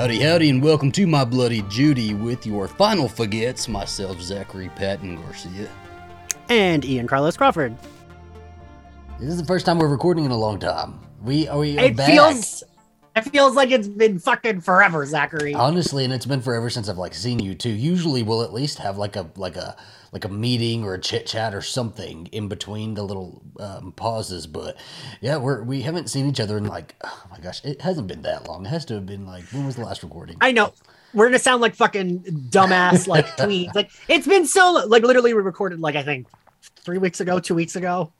Howdy, howdy, and welcome to my bloody Judy with your final faguettes. Myself, Zachary Patton Garcia. And Ian Carlos Crawford. This is the first time we're recording in a long time. We are we are It back. feels it feels like it's been fucking forever, Zachary. honestly, and it's been forever since I've like seen you too. Usually, we'll at least have like a like a like a meeting or a chit chat or something in between the little um, pauses. But yeah, we're we haven't seen each other in like oh my gosh, it hasn't been that long. It has to have been like when was the last recording? I know. We're gonna sound like fucking dumbass like tweets. Like it's been so like literally we recorded like I think three weeks ago, two weeks ago.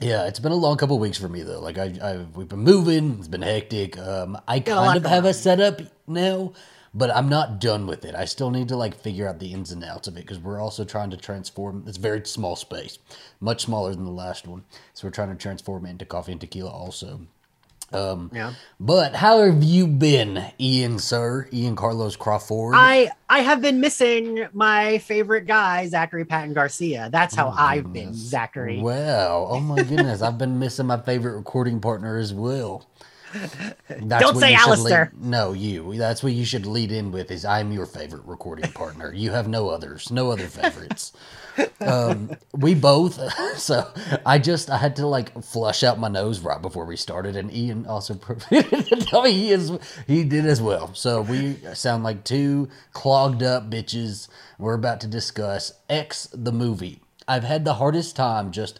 Yeah, it's been a long couple weeks for me though. Like I, I we've been moving. It's been hectic. Um, I a lot kind of have a setup now, but I'm not done with it. I still need to like figure out the ins and outs of it because we're also trying to transform. It's a very small space, much smaller than the last one. So we're trying to transform it into coffee and tequila also. Um, Yeah. but how have you been, Ian, sir? Ian Carlos Crawford. I I have been missing my favorite guy, Zachary Patton Garcia. That's how I've been. Zachary. Wow. Oh my goodness. I've been missing my favorite recording partner as well. Don't say Alistair. lead- no, you. That's what you should lead in with is I'm your favorite recording partner. You have no others. No other favorites. um, we both so I just I had to like flush out my nose right before we started and Ian also to tell me he is he did as well. So we sound like two clogged up bitches. We're about to discuss X the movie. I've had the hardest time just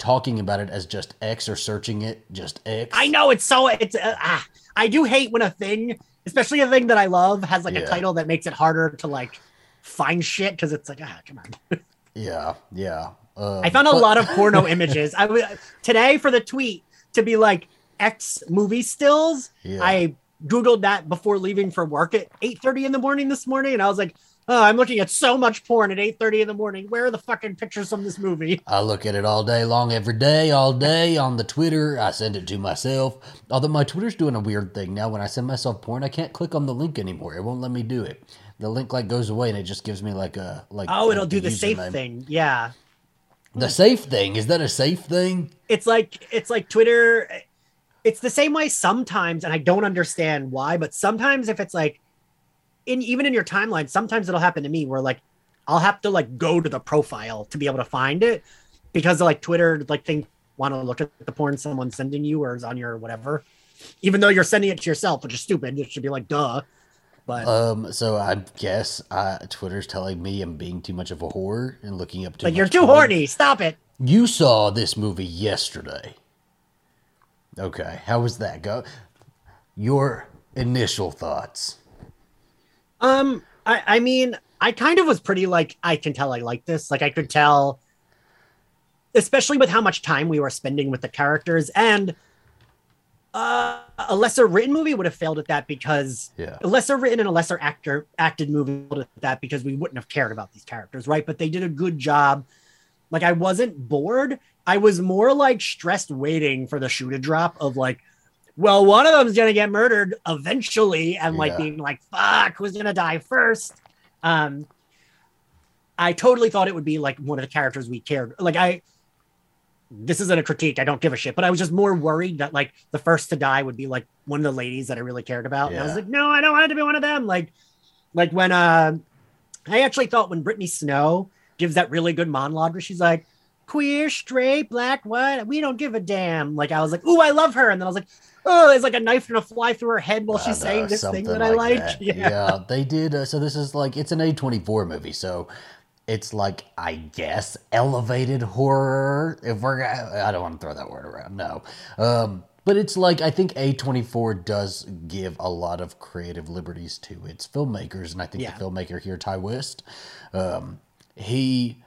talking about it as just X or searching it just X. I know it's so it's uh, ah, I do hate when a thing, especially a thing that I love, has like Yeah. a title that makes it harder to like find shit because it's like ah come on. Yeah, yeah. Um, I found a but- lot of porno images. I was today for the tweet to be like X movie stills. Yeah. I googled that before leaving for work at 8:30 in the morning this morning, and I was like, oh, I'm looking at so much porn at 8:30 in the morning. Where are the fucking pictures from this movie? I look at it all day long, every day, all day on the Twitter. I send it to myself. Although my Twitter's doing a weird thing now. When I send myself porn, I can't click on the link anymore. It won't let me do it. The link like goes away and it just gives me like a like. Oh, it'll do the safe thing. Yeah. The safe thing is that a safe thing? it's like it's like Twitter. It's the same way sometimes, and I don't understand why, but sometimes if it's like in even in your timeline, sometimes it'll happen to me where like I'll have to like go to the profile to be able to find it because like Twitter like think want to look at the porn someone's sending you or is on your whatever, even though you're sending it to yourself, which is stupid. It should be like duh. But Um, so I guess uh, Twitter's telling me I'm being too much of a whore and looking up too. like you're too porn. horny. Stop it. You saw this movie yesterday. Okay, how was that go? Your initial thoughts. Um, I, I mean, I kind of was pretty like, I can tell I like this. Like, I could tell, especially with how much time we were spending with the characters. And uh, a lesser written movie would have failed at that because Yeah. a lesser written and a lesser actor acted movie failed at that because we wouldn't have cared about these characters, right? But they did a good job. Like, I wasn't bored. I was more like stressed waiting for the shoe to drop of like, well, one of them's gonna get murdered eventually, and like Yeah. being like, fuck, who's gonna die first? Um, I totally thought it would be like one of the characters we cared. Like I, this isn't a critique. I don't give a shit, but I was just more worried that like the first to die would be like one of the ladies that I really cared about. And I was like, no, I don't want it to be one of them. Like, like when uh, I actually thought when Brittany Snow gives that really good monologue where she's like, queer, straight, black, white, we don't give a damn. Like I was like, ooh, I love her, and then I was like, oh, there's like a knife gonna fly through her head while she's Uh, saying this thing that I like. that. Yeah. Yeah. they did. Uh, so this is like it's an A24 movie, so it's like I guess elevated horror. If we're, I don't want to throw that word around. No, um, but it's like I think A24 does give a lot of creative liberties to its filmmakers, and I think Yeah. the filmmaker here, Ti West, um, he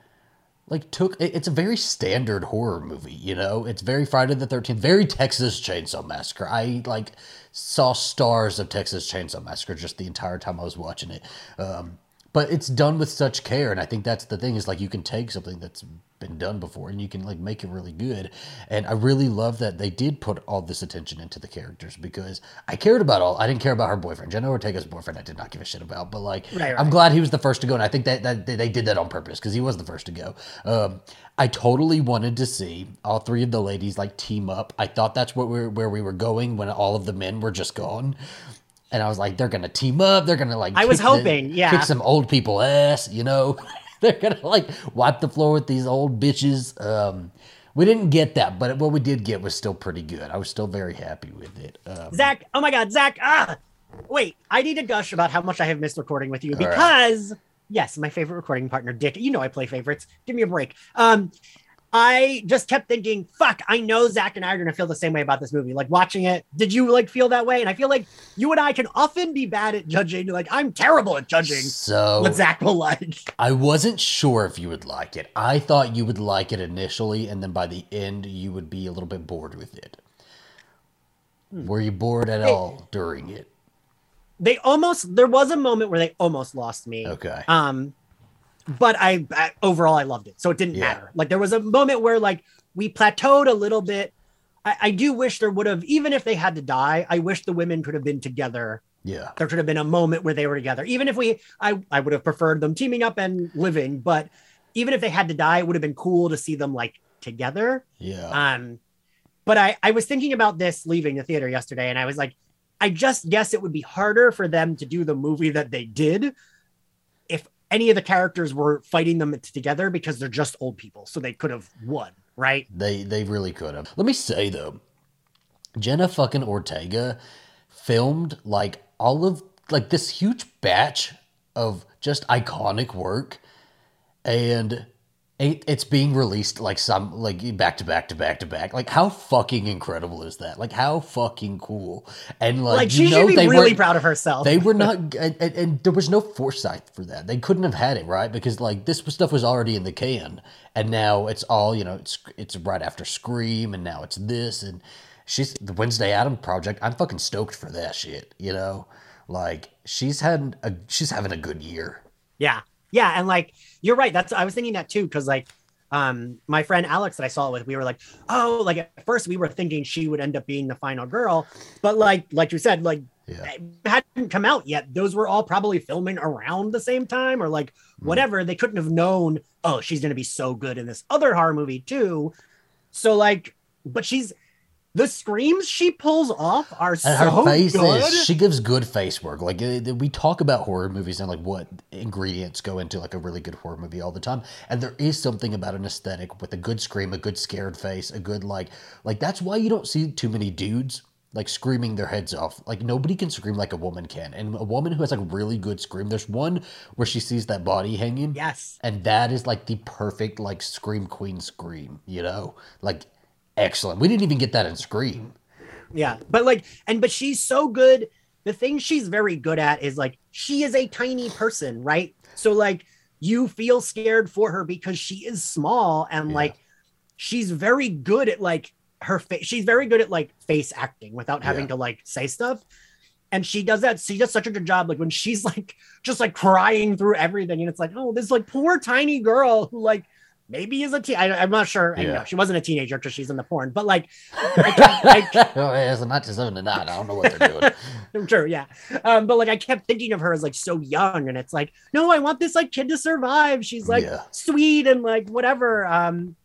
like took it's a very standard horror movie you know? It's very friday the 13th very texas chainsaw massacre. I like saw stars of texas chainsaw massacre just the entire time i was watching it. Um, but it's done with such care and i think that's the thing is like you can take something that's been done before and you can like make it really good and i really love that they did put all this attention into the characters because i cared about all i didn't care about her boyfriend. Jenna ortega's boyfriend i did not give a shit about but like Right, right. i'm glad he was the first to go and i think that, that they did that on purpose because he was the first to go. Um, i totally wanted to see all three of the ladies like team up. I thought that's what we where we were going when all of the men were just gone and I was like, they're gonna team up. They're gonna like. I was kick the- hoping, yeah. kick some old people ass. You know, they're gonna like wipe the floor with these old bitches. Um, we didn't get that, but what we did get was still pretty good. I was still very happy with it. Um, Zach, oh my God, Zach, ah, wait, I need to gush about how much I have missed recording with you All right. because, yes, my favorite recording partner, Dick. You know I play favorites. Give me a break. Um, I just kept thinking, fuck, I know Zach and I are gonna feel the same way about this movie. Like watching it, did you like feel that way? And I feel like you and I can often be bad at judging. Like I'm terrible at judging so what Zach will like. I wasn't sure if you would like it. I thought you would like it initially, and then by the end, you would be a little bit bored with it. Were you bored at Hmm. Hey. all during it? They almost there was a moment where they almost lost me. Okay. Um, but I, I overall I loved it, so it didn't Yeah. matter. Like there was a moment where like we plateaued a little bit. I, I do wish there would have, even if they had to die, I wish the women could have been together. Yeah. There could have been a moment where they were together. Even if we, I, I would have preferred them teaming up and living. But even if they had to die, it would have been cool to see them like together. Yeah. Um, but I, I was thinking about this leaving the theater yesterday, and I was like, I just guess it would be harder for them to do the movie that they did any of the characters were fighting them together because they're just old people, so they could have won, right? They they really could have. Let me say though, Jenna fucking Ortega filmed like all of like this huge batch of just iconic work, and it, it's being released like some like back to back to back to back. Like how fucking incredible is that? Like how fucking cool! And like, Like you she know should be they really proud of herself. they were not, and, and, and there was no foresight for that. They couldn't have had it right because like this stuff was already in the can, and now it's all you know. It's it's right after Scream, and now it's this, and she's the Wednesday Adam project. I'm fucking stoked for that shit. You know, like she's had a she's having a good year. Yeah. Yeah. And like, you're right. That's, I was thinking that too. Cause like, um, my friend Alex that I saw it with, we were like, oh, like at first we were thinking she would end up being the final girl. But like, like you said, like, Yeah, hadn't come out yet. Those were all probably filming around the same time or like Hmm. whatever. They couldn't have known, oh, she's going to be so good in this other horror movie too. So like, but she's, the screams she pulls off are so her face good. is she gives good face work. Like we talk about horror movies and like what ingredients go into like a really good horror movie all the time, and there is something about an aesthetic with a good scream, a good scared face, a good like like that's why you don't see too many dudes like screaming their heads off. Like nobody can scream like a woman can, and a woman who has like really good scream. There's one where she sees that body hanging. yes. And that is like the perfect like scream queen scream, you know? Like excellent. We didn't even get that in Scream. Yeah, but like, and but she's so good. The thing she's very good at is like she is a tiny person, right? So like you feel scared for her because she is small and Yeah. like she's very good at like her face. She's very good at like face acting without having Yeah. to like say stuff. And she does that. She does such a good job. Like when she's like just like crying through everything, and it's like, oh, this like poor tiny girl who like maybe is a teen. I, I'm not sure. I Yeah. know she wasn't a teenager because she's in the porn, but like I kept- I kept- oh, yeah, it's a 1979. I don't know what they're doing. I'm sure, yeah. Um, but like I kept thinking of her as like so young, and it's like, no, I want this like kid to survive. She's like Yeah. sweet and like whatever. Um,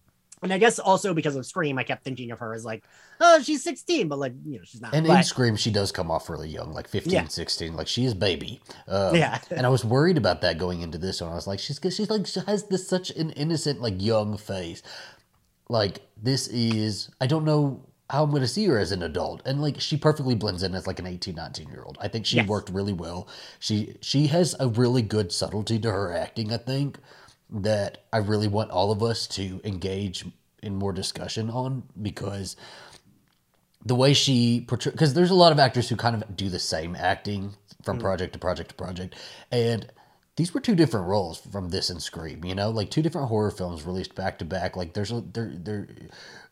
and I guess also because of Scream, I kept thinking of her as like, oh, she's 16, but like you know, she's not. And But- in Scream, she does come off really young, like 15, Yeah. 16. Like she is baby. Um, Yeah. and I was worried about that going into this one. I was like, she's she's like she has this such an innocent, like young face. Like this is, I don't know how I'm going to see her as an adult, and like she perfectly blends in as like an 18, 19 year old. I think she Yes. worked really well. She she has a really good subtlety to her acting. I think that I really want all of us to engage in more discussion on because the way she portrays because there's a lot of actors who kind of do the same acting from mm. project to project to project. And these were two different roles from this and scream you know like two different horror films released back to back. Like there's a there there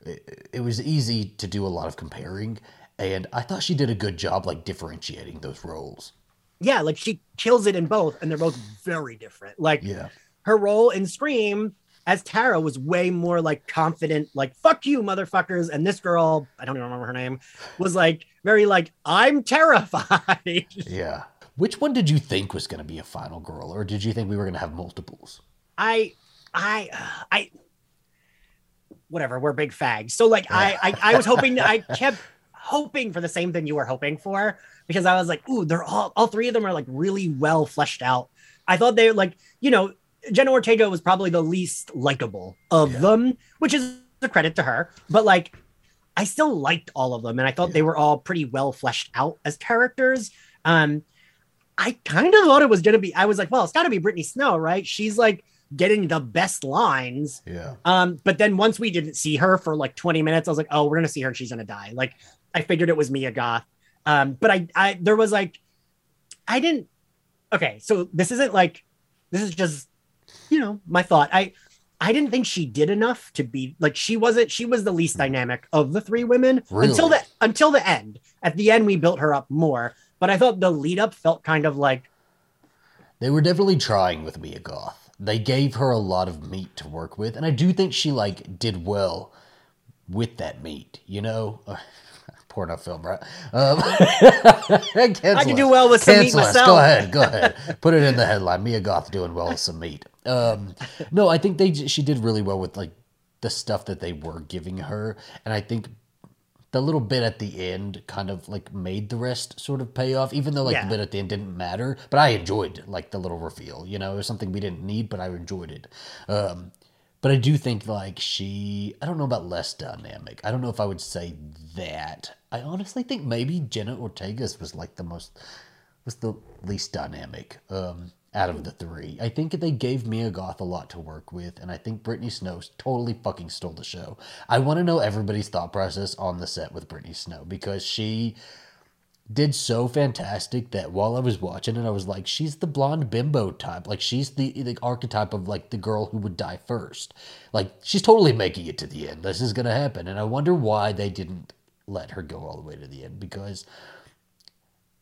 it, it was easy to do a lot of comparing. And i thought she did a good job like differentiating those roles. Yeah, like she kills it in both, and they're both very different. Like yeah her role in Scream as Tara was way more like confident, like "fuck you, motherfuckers," and this girl, I don't even remember her name, was like very like I'm terrified. yeah which one did you think was going to be a final girl or did you think we were going to have multiples I, I, uh, I, whatever. We're big fags. So like, I, I, I was hoping. I kept hoping for the same thing you were hoping for because I was like, ooh, they're all all three of them are like really well fleshed out. I thought they were like, you know, Jenna Ortega was probably the least likable of Yeah. them, which is a credit to her. But like, I still liked all of them, and I thought they were all pretty well fleshed out as characters. Um, I kind of thought it was gonna be. I was like, well, it's got to be Brittany Snow, right? She's like getting the best lines. Yeah. Um, but then once we didn't see her for like 20 minutes, I was like, oh, we're gonna see her and she's gonna die. Like I figured it was Mia Goth. Um, but I I there was like I didn't okay, so this isn't like this is just you know my thought. I I didn't think she did enough to be like she wasn't she was the least dynamic of the three women until the until the end. At the end we built her up more, but I thought the lead up felt kind of like They were definitely trying with Mia Goth. They gave her a lot of meat to work with, and I do think she like did well with that meat. You know, porno film, right? Um, I I can do well with some meat myself. Go ahead, go ahead. Put it in the headline. Mia Goth doing well with some meat. Um, no, I think they she did really well with like the stuff that they were giving her, and I think the little bit at the end kind of like made the rest sort of pay off, even though like Yeah. the bit at the end didn't matter. But I enjoyed like the little reveal. You know, it was something we didn't need, but I enjoyed it. Um, but I do think like she, I don't know about less dynamic. I don't know if I would say that. I honestly think maybe Jenna Ortega's was like the most, was the least dynamic um, out of the three. I think they gave Mia Goth a lot to work with, and I think Brittany Snow totally fucking stole the show. I want to know everybody's thought process on the set with Brittany Snow because she did so fantastic that while I was watching it, I was like, she's the blonde bimbo type. Like she's the the archetype of like the girl who would die first. Like she's totally making it to the end. This is gonna happen, and I wonder why they didn't let her go all the way to the end because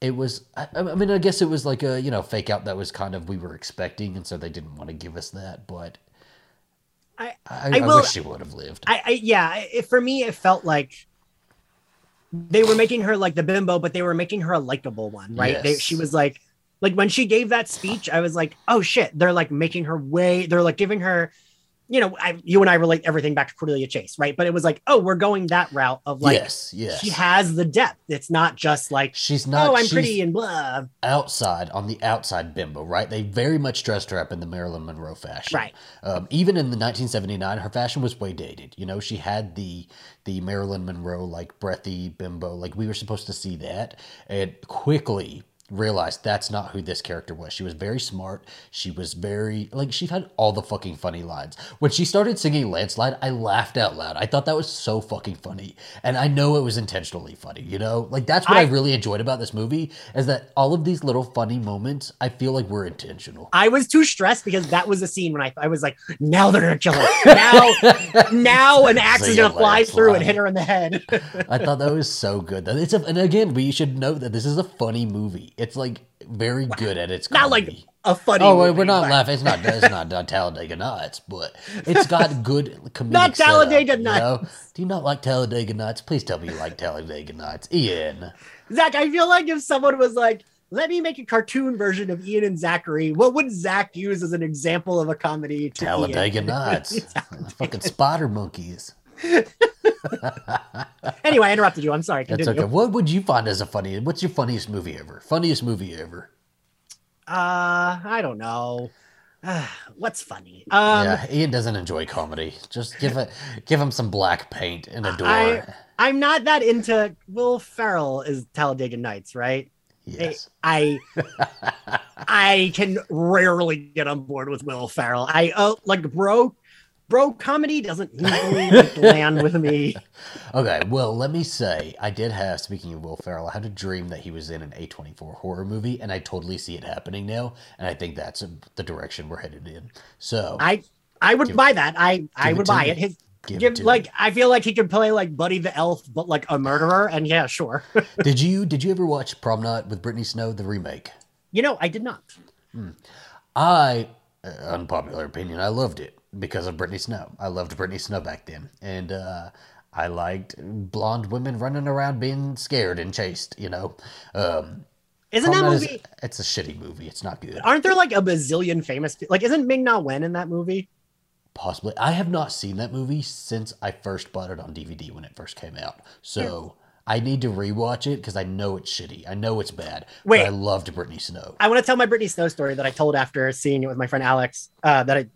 it was. I, I mean, I guess it was like a you know fake out that was kind of we were expecting, and so they didn't want to give us that. But I I, I will- wish she would have lived. I, I yeah, it, for me, it felt like they were making her like the bimbo, but they were making her a likable one, right? They, she was like, like when she gave that speech, I was like, oh shit, they're like making her way, they're like giving her, you know, I, you and I relate everything back to Cordelia Chase, right? But it was like, oh, we're going that route of like, yes, yes. she has the depth. It's not just like, She's not. oh, I'm pretty and blah. outside on the outside bimbo, right? They very much dressed her up in the Marilyn Monroe fashion. Right. Um, even in the 1979, her fashion was way dated. You know, she had the the Marilyn Monroe like breathy bimbo. Like we were supposed to see that, and quickly realized that's not who this character was. She was very smart. She was very like she had all the fucking funny lines. When she started singing Landslide, I laughed out loud. I thought that was so fucking funny. And I know it was intentionally funny, you know? Like that's what I, I- really enjoyed about this movie is that all of these little funny moments, I feel like were intentional. I was too stressed because that was a scene when I, I was like, now they're gonna kill her. Now, now an axe is gonna fly through and hit her in the head. I thought that was so good. It's a, and again, we should note that this is a funny movie. It's like very good at its not like a funny. Oh, well, movie, we're not but- laughing. It's not. It's not uh, Talladega Nights, but it's got good comedic. Not setup, Talladega you know? Do you not like Talladega Nights? Please tell me you like Talladega Nights, Ian. Zach, I feel like if someone was like, let me make a cartoon version of Ian and Zachary, what would Zach use as an example of a comedy? To Talladega Ian? Nights, fucking spider monkeys. anyway, I interrupted you. I'm sorry. That's okay. What would you find as a funny? What's your funniest movie ever? Funniest movie ever? Uh, I don't know. Uh, what's funny? Um, yeah, Ian doesn't enjoy comedy. Just give it, give him some black paint and a door. I- I'm not that into Will Ferrell is Talladega Nights, right? yes. I I can rarely get on board with Will Ferrell. I uh, like bro bro comedy doesn't usually land with me. Okay, well, let me say, I did have, speaking of Will Ferrell, I had a dream that he was in an A24 horror movie, and I totally see it happening now, and I think that's the direction we're headed in. So, I I would Give- buy that. I I give it would buy me. it. His give give it like me. I feel like he could play like Buddy the Elf, but like a murderer. And yeah, sure. Did you did you ever watch Prom Night with Brittany Snow, the remake? you know, I did not. I, uh, unpopular opinion, I loved it because of Brittany Snow. I loved Brittany Snow back then, and uh, I liked blonde women running around being scared and chased. You know, um, Isn't that Night is- movie? it's a shitty movie. It's not good. Aren't there like a bazillion famous? Like, isn't Ming Na Wen in that movie? Possibly. I have not seen that movie since I first bought it on DVD when it first came out. So I need to rewatch it because I know it's shitty. I know it's bad. Wait. but I loved Brittany Snow. I want to tell my Brittany Snow story that I told after seeing it with my friend Alex. Uh, that I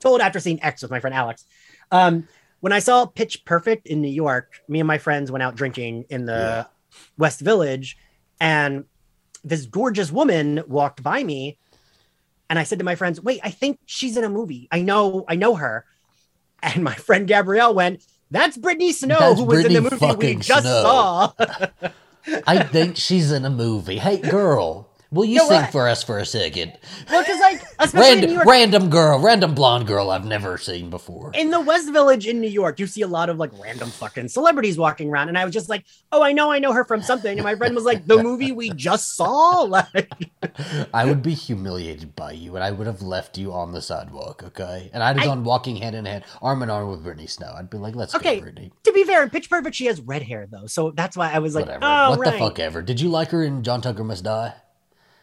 told after seeing X with my friend Alex. Um, when I saw Pitch Perfect in New York, me and my friends went out drinking in the Yeah. West Village, and this gorgeous woman walked by me, and I said to my friends, "Wait, I think she's in a movie. I know, I know her." And my friend Gabrielle went, "That's Brittany Snow, That's who was in the movie we just Snow." saw." I think she's in a movie. Hey, girl, will you No, sing for us for a second? well, because like, especially in New Random, York, random girl, random blonde girl I've never seen before. in the West Village in New York, you see a lot of like random fucking celebrities walking around, and I was just like, "Oh, I know, I know her from something." And my friend was like, "The movie we just saw." Like, I would be humiliated by you, and I would have left you on the sidewalk, okay? And I'd have I- gone walking hand in hand, arm in arm with Brittany Snow. I'd be like, "Let's Okay. go, Brittany." to be fair, in Pitch Perfect, she has red hair though, so that's why I was like, Whatever. "Oh, what right." the fuck ever. Did you like her in John Tucker Must Die?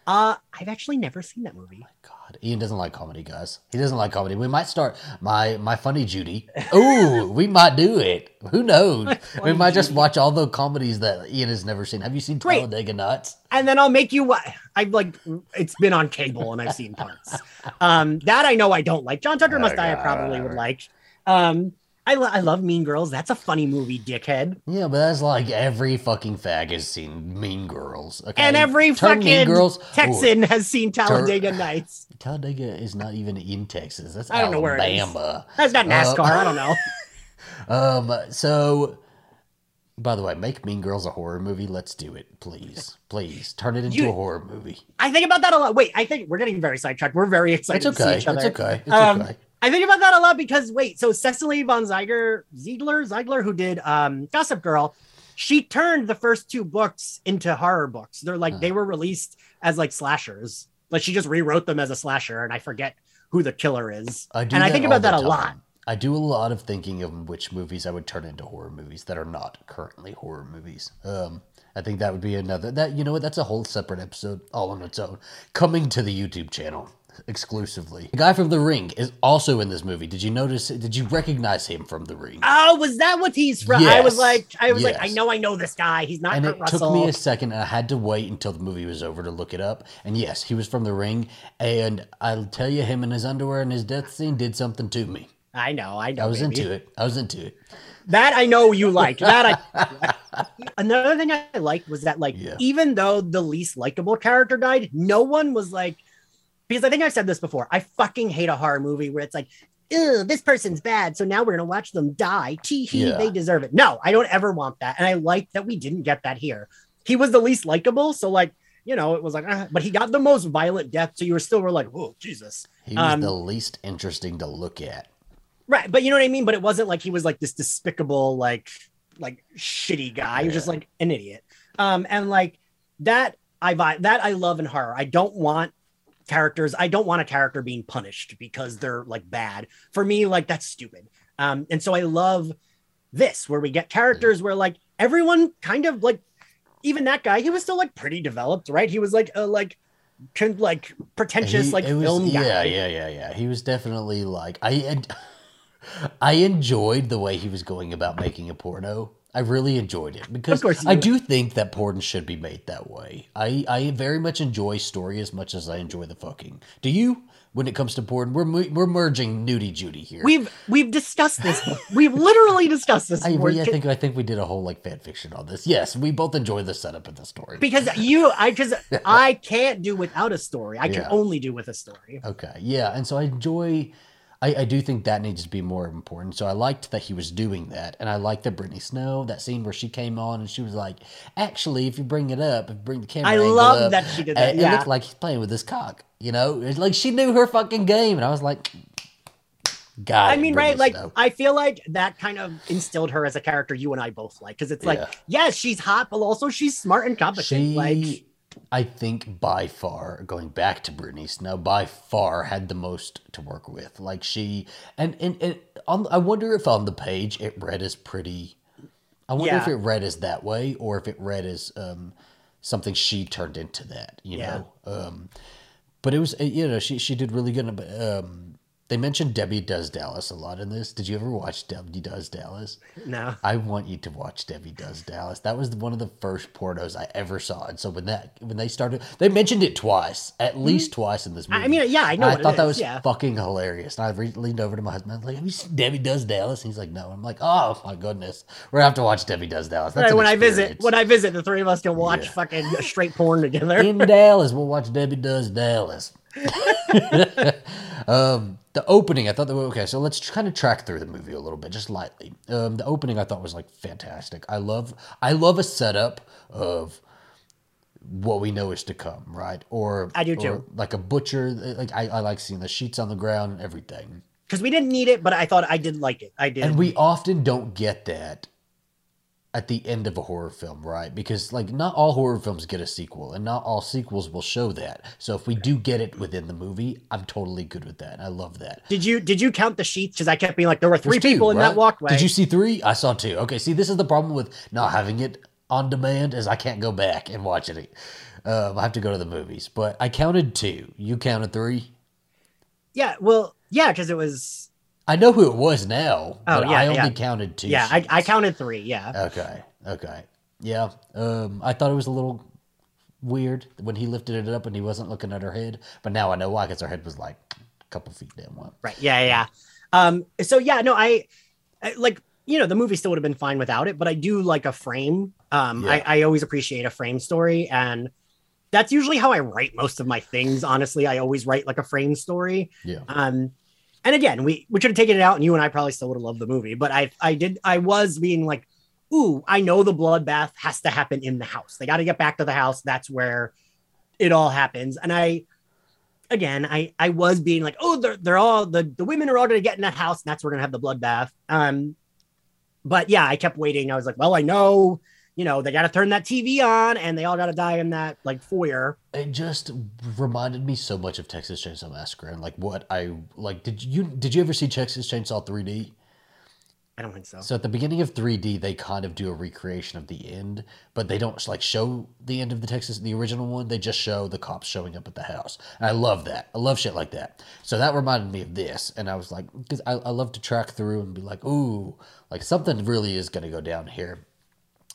Uh, I've actually never seen that movie. Oh my God, Ian doesn't like comedy, guys. He doesn't like comedy. We might start my my funny Judy. Ooh, we might do it. Who knows? we might just watch all the comedies that Ian has never seen. Have you seen Great. Talladega Nights? And then I'll make you what I've like. It's been on cable and I've seen parts. Um, that I know I don't like. John Tucker Must Die. I probably would like. Um, I, lo- I love Mean Girls. That's a funny movie, dickhead. Yeah, but that's like every fucking fag has seen Mean Girls. Okay? And every Turn fucking Girls. Ooh, Texan has seen Talladega Nights. Talladega is not even in Texas. That's I don't know where it is. Alabama. That's not NASCAR. I don't know. Um. So, by the way, make Mean Girls a horror movie. Let's do it, please, please. Turn it into You- a horror movie. I think about that a lot. Wait, I think we're getting very sidetracked. We're very excited It's to see okay. each other. It's okay. It's Um, okay. I think about that a lot because wait, so Cecily von Ziegler, Ziegler, Ziegler, who did um, Gossip Girl, she turned the first two books into horror books. They're like they were released as like slashers. Like she just rewrote them as a slasher, and I forget who the killer is. I do and I think about that a lot. I do a lot of thinking of which movies I would turn into horror movies that are not currently horror movies. Um, I think that would be another that you know what that's a whole separate episode all on its own coming to the YouTube channel exclusively. The guy from The Ring is also in this movie. Did you notice? Did you recognize him from The Ring? Oh, was that what he's from? I was like, I was like, I know, I know this guy. He's not and Kurt it Russell. took me a second and i had to wait until the movie was over to look it up and yes he was from the ring and i'll tell you him in his underwear and his death scene did something to me I know, I know. i was baby. into it i was into it That I know you liked. That I. Another thing I liked was that, like, Yeah. even though the least likable character died, no one was like, because I think I've said this before. I fucking hate a horror movie where it's like, this person's bad, so now we're gonna watch them die. Tee hee, Yeah. they deserve it. No, I don't ever want that, and I like that we didn't get that here. He was the least likable, so like, you know, it was like, ah, but he got the most violent death, so you were still were like, oh Jesus, he was Um, the least interesting to look at Right, but you know what I mean. But it wasn't like he was like this despicable, like like shitty guy. He was just like an idiot. Um, and like that I buy that I love in horror. I don't want characters. I don't want a character being punished because they're like bad. For me, like that's stupid. Um, and so I love this where we get characters where like everyone kind of like even that guy. He was still like pretty developed, right? He was like a like con- like pretentious He- like was- film guy. yeah yeah yeah yeah he was definitely like i i enjoyed the way he was going about making a porno I really enjoyed it because course I do think that porn should be made that way. I, I very much enjoy story as much as I enjoy the fucking. Do you? When it comes to porn, we're we're merging nudie Judy here. We've we've discussed this. we've literally discussed this. I, before. I think I think we did a whole like fan fiction on this. Yes, we both enjoy the setup of the story. because you, I because I can't do without a story. I can Yeah. only do with a story. Okay, yeah, and so I enjoy. I, I do think that needs to be more important. So I liked that he was doing that, and I liked that Brittany Snow that scene where she came on and she was like, "Actually, if you bring it up, if bring the camera." I love up, that she did that. It Yeah. looked like he's playing with his cock. You know, it's like she knew her fucking game, and I was like, "God." I mean, right? Like, I feel like that kind of instilled her as a character you and I both like because it's like, Yeah. yes, she's hot, but also she's smart and competent. She, like, I think by far, going back to Brittany Snow, by far had the most to work with. Like she, and and, and on, I wonder if on the page it read as pretty. I wonder if it read as that way, or if it read as um, something she turned into that. You Yeah. know, um, but it was you know she she did really good. Um, they mentioned Debbie Does Dallas a lot in this. Did you ever watch Debbie Does Dallas? No. I want you to watch Debbie Does Dallas. That was one of the first pornos I ever saw. And so when that when they started, they mentioned it twice, at least twice in this movie. I mean, yeah, I know I thought that was yeah. fucking hilarious. And I re- leaned over to my husband, like, "Have you seen Debbie Does Dallas?" And He's like, "No." I'm like, "Oh my goodness, we're gonna have to watch Debbie Does Dallas." That's Right, when I visit, when I visit, the three of us can watch Yeah. fucking straight porn together. in Dallas. We'll watch Debbie Does Dallas. um, the opening, I thought that okay. So let's kind of track through the movie a little bit, just lightly. Um, the opening, I thought was like fantastic. I love, I love a setup of what we know is to come, right? Or I do or too. Like a butcher. Like I, I like seeing the sheets on the ground and everything. Because we didn't need it, but I thought I did like it. I did. And we often don't get that at the end of a horror film, right? Because like not all horror films get a sequel and not all sequels will show that. So if we do get it within the movie, I'm totally good with that. I love that. did you did you count the sheets? Because I kept being like, there were three two, people in right? that walkway. Did you see three? I saw two. Okay, see this is the problem with not having it on demand is I can't go back and watch it. Um, I have to go to the movies. But I counted two. You counted three? Yeah, well, yeah, because it was. I know who it was now, Oh, but yeah, I only yeah. counted two. Yeah, I, I counted three. Yeah, Okay. Okay. Yeah. Um, I thought it was a little weird when he lifted it up and he wasn't looking at her head, but now I know why because her head was like a couple feet down. One. right. Yeah, yeah. yeah. Um. So yeah, no, I, I like you know the movie still would have been fine without it, but I do like a frame. Um, Yeah. I, I always appreciate a frame story, and that's usually how I write most of my things. Honestly, I always write like a frame story. Yeah. Um, and again, we we should have taken it out, and you and I probably still would have loved the movie. But I I did I was being like, ooh, I know the bloodbath has to happen in the house. They got to get back to the house. That's where it all happens. And I, again, I I was being like, oh, they're they're all the the women are all going to get in that house, and that's where we're going to have the bloodbath. Um, but yeah, I kept waiting. I was like, well, I know. You know, they got to turn that TV on and they all got to die in that like foyer. It just reminded me so much of Texas Chainsaw Massacre and like what I like. Did you did you ever see Texas Chainsaw 3D? I don't think so. So at the beginning of 3D, they kind of do a recreation of the end, but they don't like show the end of the Texas, the original one. They just show the cops showing up at the house, and I love that. I love shit like that. So that reminded me of this, and I was like, because I, I love to track through and be like, ooh, like something really is gonna go down here.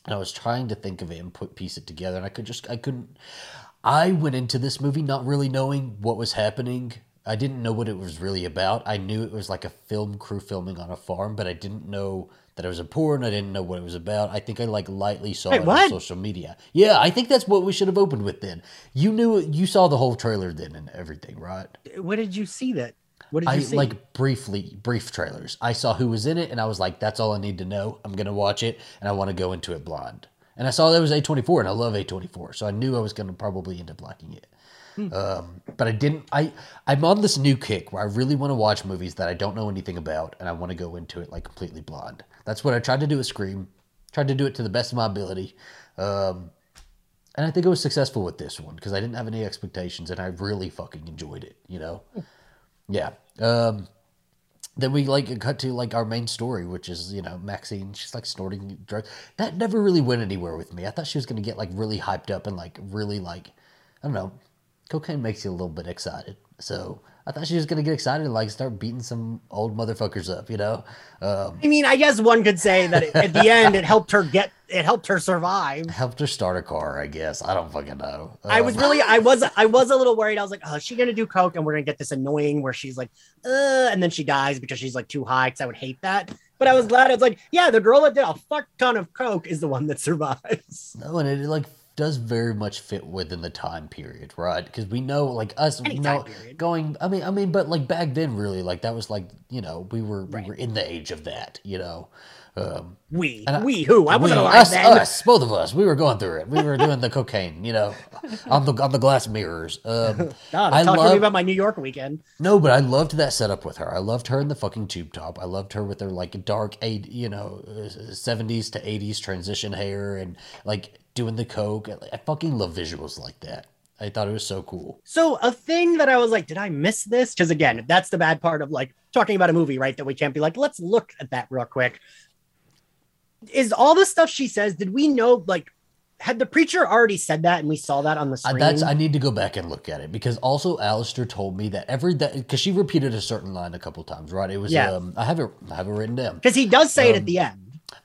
And I was trying to think of it and put piece it together, and I could just I couldn't. I went into this movie not really knowing what was happening. I didn't know what it was really about. I knew it was like a film crew filming on a farm, but I didn't know that it was a porn. I didn't know what it was about. I think I like lightly saw Wait, it on social media. Yeah, I think that's what we should have opened with then. You knew you saw the whole trailer then and everything, right? What did you see that? What did I you see? like briefly brief trailers. I saw who was in it and I was like, that's all I need to know. I'm gonna watch it and I want to go into it blind. And I saw that was A24 and I love A24, so I knew I was gonna probably end up liking it. Um, but I didn't. I I'm on this new kick where I really want to watch movies that I don't know anything about and I want to go into it like completely blind. That's what I tried to do with Scream. Tried to do it to the best of my ability. Um, and I think I was successful with this one because I didn't have any expectations and I really fucking enjoyed it. You know. Yeah. Um, then we like cut to like our main story, which is you know Maxine. She's like snorting drugs. That never really went anywhere with me. I thought she was gonna get like really hyped up and like really like I don't know. Cocaine makes you a little bit excited, so I thought she was gonna get excited and like start beating some old motherfuckers up. You know. Um, I mean, I guess one could say that it, at the end it helped her get it helped her survive. helped her start a car, I guess. I don't fucking know. I was Um, really I was I was a little worried. I was like, oh, is she gonna do coke and we're gonna get this annoying where she's like, uh, and then she dies because she's like too high because I would hate that. But I was glad I was like, yeah, the girl that did a fuck ton of coke is the one that survives. No, and it like does very much fit within the time period, right? Because we know, like us, Any know, going. I mean, I mean, but like back then, really, like that was like you know we were Right. we were in the age of that, you know. Um, We I- we who I wasn't we- alive us, then. us, both of us, we were going through it. We were doing the cocaine, you know, on the on the glass mirrors. Um, God, I talk to me about my New York weekend. no, but I loved that setup with her. I loved her in the fucking tube top. I loved her with her like dark eight, you know, seventies to eighties transition hair and like doing the coke. I fucking love visuals like that. I thought it was so cool. So a thing that I was like, did I miss this? Because again, that's the bad part of like talking about a movie, right? That we can't be like, let's look at that real quick. Is all the stuff she says, did we know like had the preacher already said that and we saw that on the I- screen? That's I need to go back and look at it because also Alistair told me that every that because she repeated a certain line a couple times, right? It was Yeah. um I have it I have it written down. Because he does say it Um, at the end.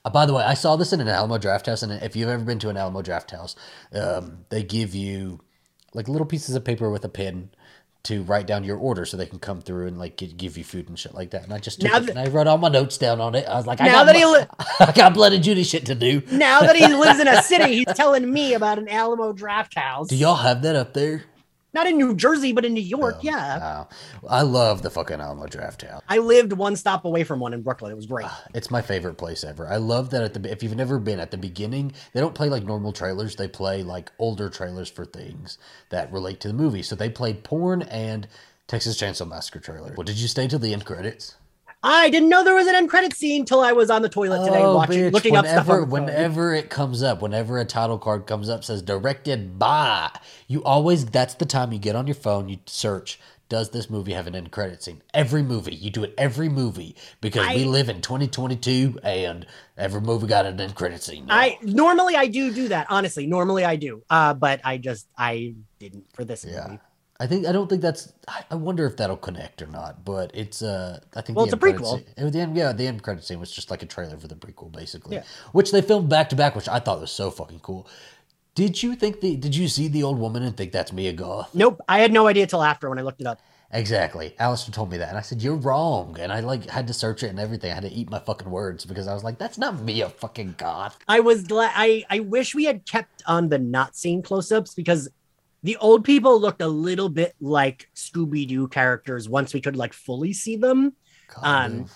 Uh, by the way, I saw this in an Alamo Draft House, and if you've ever been to an Alamo Draft House, um, they give you like little pieces of paper with a pen to write down your order, so they can come through and like gi- give you food and shit like that. And I just took it, that- and I wrote all my notes down on it. I was like, I Now got, that he li- I got Bloody Judy shit to do. Now that he lives in a city, he's telling me about an Alamo draft house. Do y'all have that up there? Not in New Jersey, but in New York. Oh, yeah. Wow. I love the fucking Alamo Draft House. I lived one stop away from one in Brooklyn. It was great. Ah, it's my favorite place ever. I love that at the if you've never been at the beginning, they don't play like normal trailers. They play like older trailers for things that relate to the movie. So they played porn and Texas Chainsaw Massacre trailer. Well, did you stay till the end credits? I didn't know there was an end credit scene till I was on the toilet today watching, bitch, looking up stuff. whenever, On the phone. whenever it comes up, whenever a title card comes up says directed by, you always that's the time you get on your phone, you search. Does this movie have an end credit scene? Every movie, you do it every movie because we live in 2022 and every movie got an end credit scene. now. I normally I do do that. Honestly, normally I do. Uh, but I just I didn't for this Yeah. movie. I think I don't think that's. I- wonder if that'll connect or not. But it's uh, I think Well, the it's a prequel. Scene, it was the end, yeah, the end credit scene was just like a trailer for the prequel, basically. Yeah. Which they filmed back to back, which I thought was so fucking cool. Did you think the? Did you see the old woman and think that's Mia Goth? Nope, I had no idea till after when I looked it up. Exactly. Alistair told me that, and I said you're wrong, and I like had to search it and everything. I had to eat my fucking words because I was like, that's not Mia fucking Goth. I was glad. I I wish we had kept on the not seeing close-ups because the old people looked a little bit like Scooby Doo characters once we could like fully see them. Um.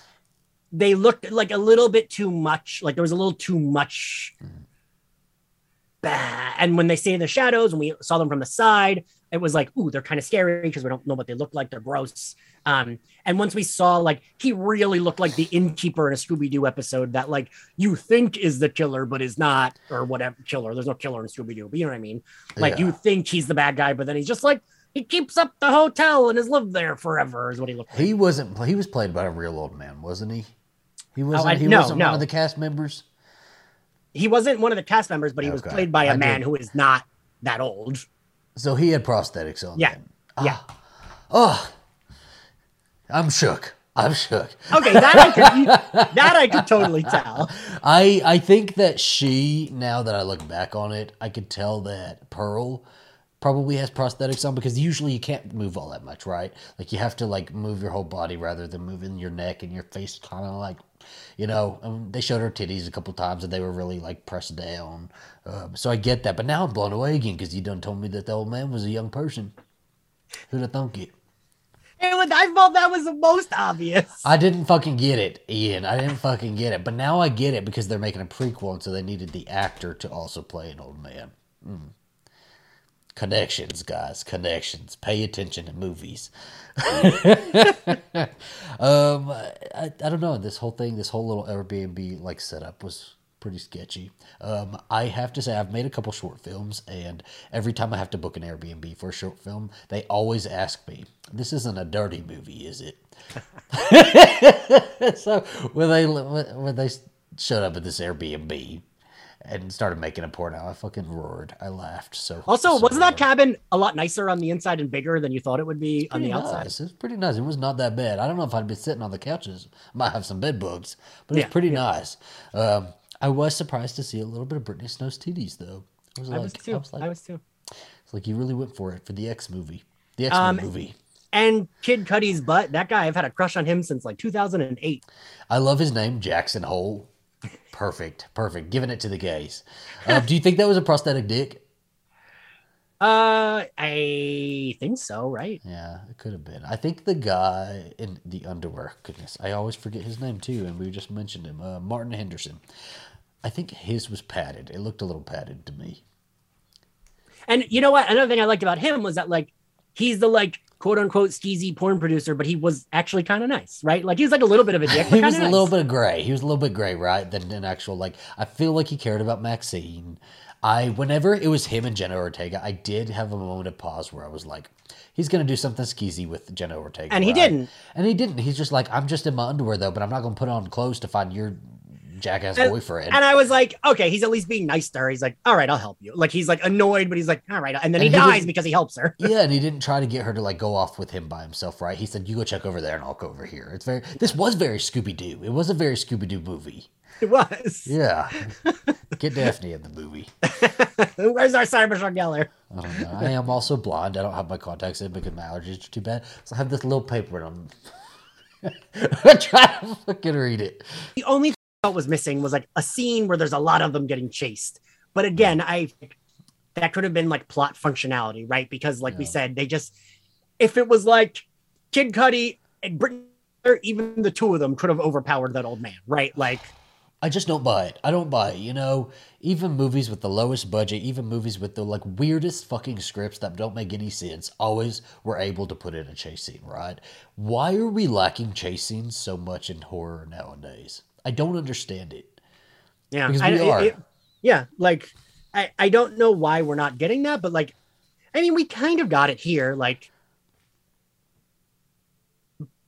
They looked like a little bit too much. Like there was a little too much. Bah. And when they stayed in the shadows and we saw them from the side, it was like, ooh, they're kind of scary because we don't know what they look like. They're gross. Um, and once we saw like he really looked like the innkeeper in a Scooby Doo episode that like you think is the killer but is not, or whatever killer. There's no killer in Scooby Doo, but you know what I mean. Like Yeah. you think he's the bad guy, but then he's just like he keeps up the hotel and has lived there forever. Is what he looked like. He wasn't. He was played by a real old man, wasn't he? He wasn't. Oh, I- he no, wasn't one of the cast members. He wasn't one of the cast members, but he was played by a I man did- who is not that old. So he had prosthetics on. Yeah. then. Ah. Yeah. Oh, I'm shook. I'm shook. Okay, that I could that I could totally tell. I I think that she. Now that I look back on it, I could tell that Pearl probably has prosthetics on because usually you can't move all that much, right? Like you have to like move your whole body rather than moving your neck and your face, kind of like. You know, um, they showed her titties a couple times and they were really like pressed down. Um, so I get that, but now I'm blown away again because you done told me that the old man was a young person. Who'd have thunk it? And when I thought that was the most obvious. I didn't fucking get it, Ian. I didn't fucking get it. But now I get it because they're making a prequel, and so they needed the actor to also play an old man. Mm. Connections, guys. Connections. Pay attention to movies. um, I, I don't know. This whole thing, this whole little Airbnb like setup was pretty sketchy. Um, I have to say, I've made a couple short films, and every time I have to book an Airbnb for a short film, they always ask me, "This isn't a dirty movie, is it?" so when they when they showed up at this Airbnb and started making a porno, I fucking roared. I laughed. So Also, so wasn't that cabin a lot nicer on the inside and bigger than you thought it would be on the outside? nice. It was pretty nice. It was not that bad. I don't know if I'd be sitting on the couches. I might have some bed bugs, but it was Yeah, pretty nice. Um, I was surprised to see a little bit of Brittany Snow's titties, though. I was I like, was too. I was like, I was too. it's like you really went for it for the X movie, the X Um, movie. And Kid Cudi's butt. That guy, I've had a crush on him since like 2008. I love his name, Jackson Hole. Perfect, perfect. Giving it to the gays. Uh, do you think that was a prosthetic dick? Uh, I think so, right? Yeah, it could have been. I think the guy in the underwear, goodness, I always forget his name too, and we just mentioned him, uh, Martin Henderson. I think his was padded. It looked a little padded to me. And you know what? Another thing I liked about him was that like he's the like quote unquote skeezy porn producer, but he was actually kind of nice, right? Like he was like a little bit of a dick. He was kinda a little nice. bit gray. He was a little bit gray, right? Than an actual like. I feel like he cared about Maxine. I whenever it was him and Jenna Ortega, I did have a moment of pause where I was like, he's gonna do something skeezy with Jenna Ortega, And he right? didn't. And he didn't. He's just like, I'm just in my underwear though, but I'm not gonna put on clothes to find your jackass And- boyfriend. And I was like, okay, he's at least being nice to her. He's like, all right, I'll help you. Like he's like annoyed, but he's like, all right. And then he, And he dies because he helps her. yeah, and he didn't try to get her to like go off with him by himself, right? He said, "You go check over there, and I'll go over here." It's very. This was very Scooby Doo. It was a very Scooby Doo movie. It was. Yeah, get Daphne in the movie. Where's our Cybertruck Geller? I don't know. I am also blind. I don't have my contacts in because my allergies are too bad. So I have this little paper, and I'm I try to fucking read it. The only felt was missing was like a scene where there's a lot of them getting chased. But again, mm. I that could have been like plot functionality, right? Because like we said, they just if it was like Kid Cudi and Brittany, even the two of them could have overpowered that old man, right? Like I just don't buy it. I don't buy it. You know, even movies with the lowest budget, even movies with the like weirdest fucking scripts that don't make any sense, always were able to put in a chase scene, right? Why are we lacking chase scenes so much in horror nowadays? I don't understand it. Yeah, Because I- we it- are. it- yeah, like I, I don't know why we're not getting that, but like, I mean, we kind of got it here, like,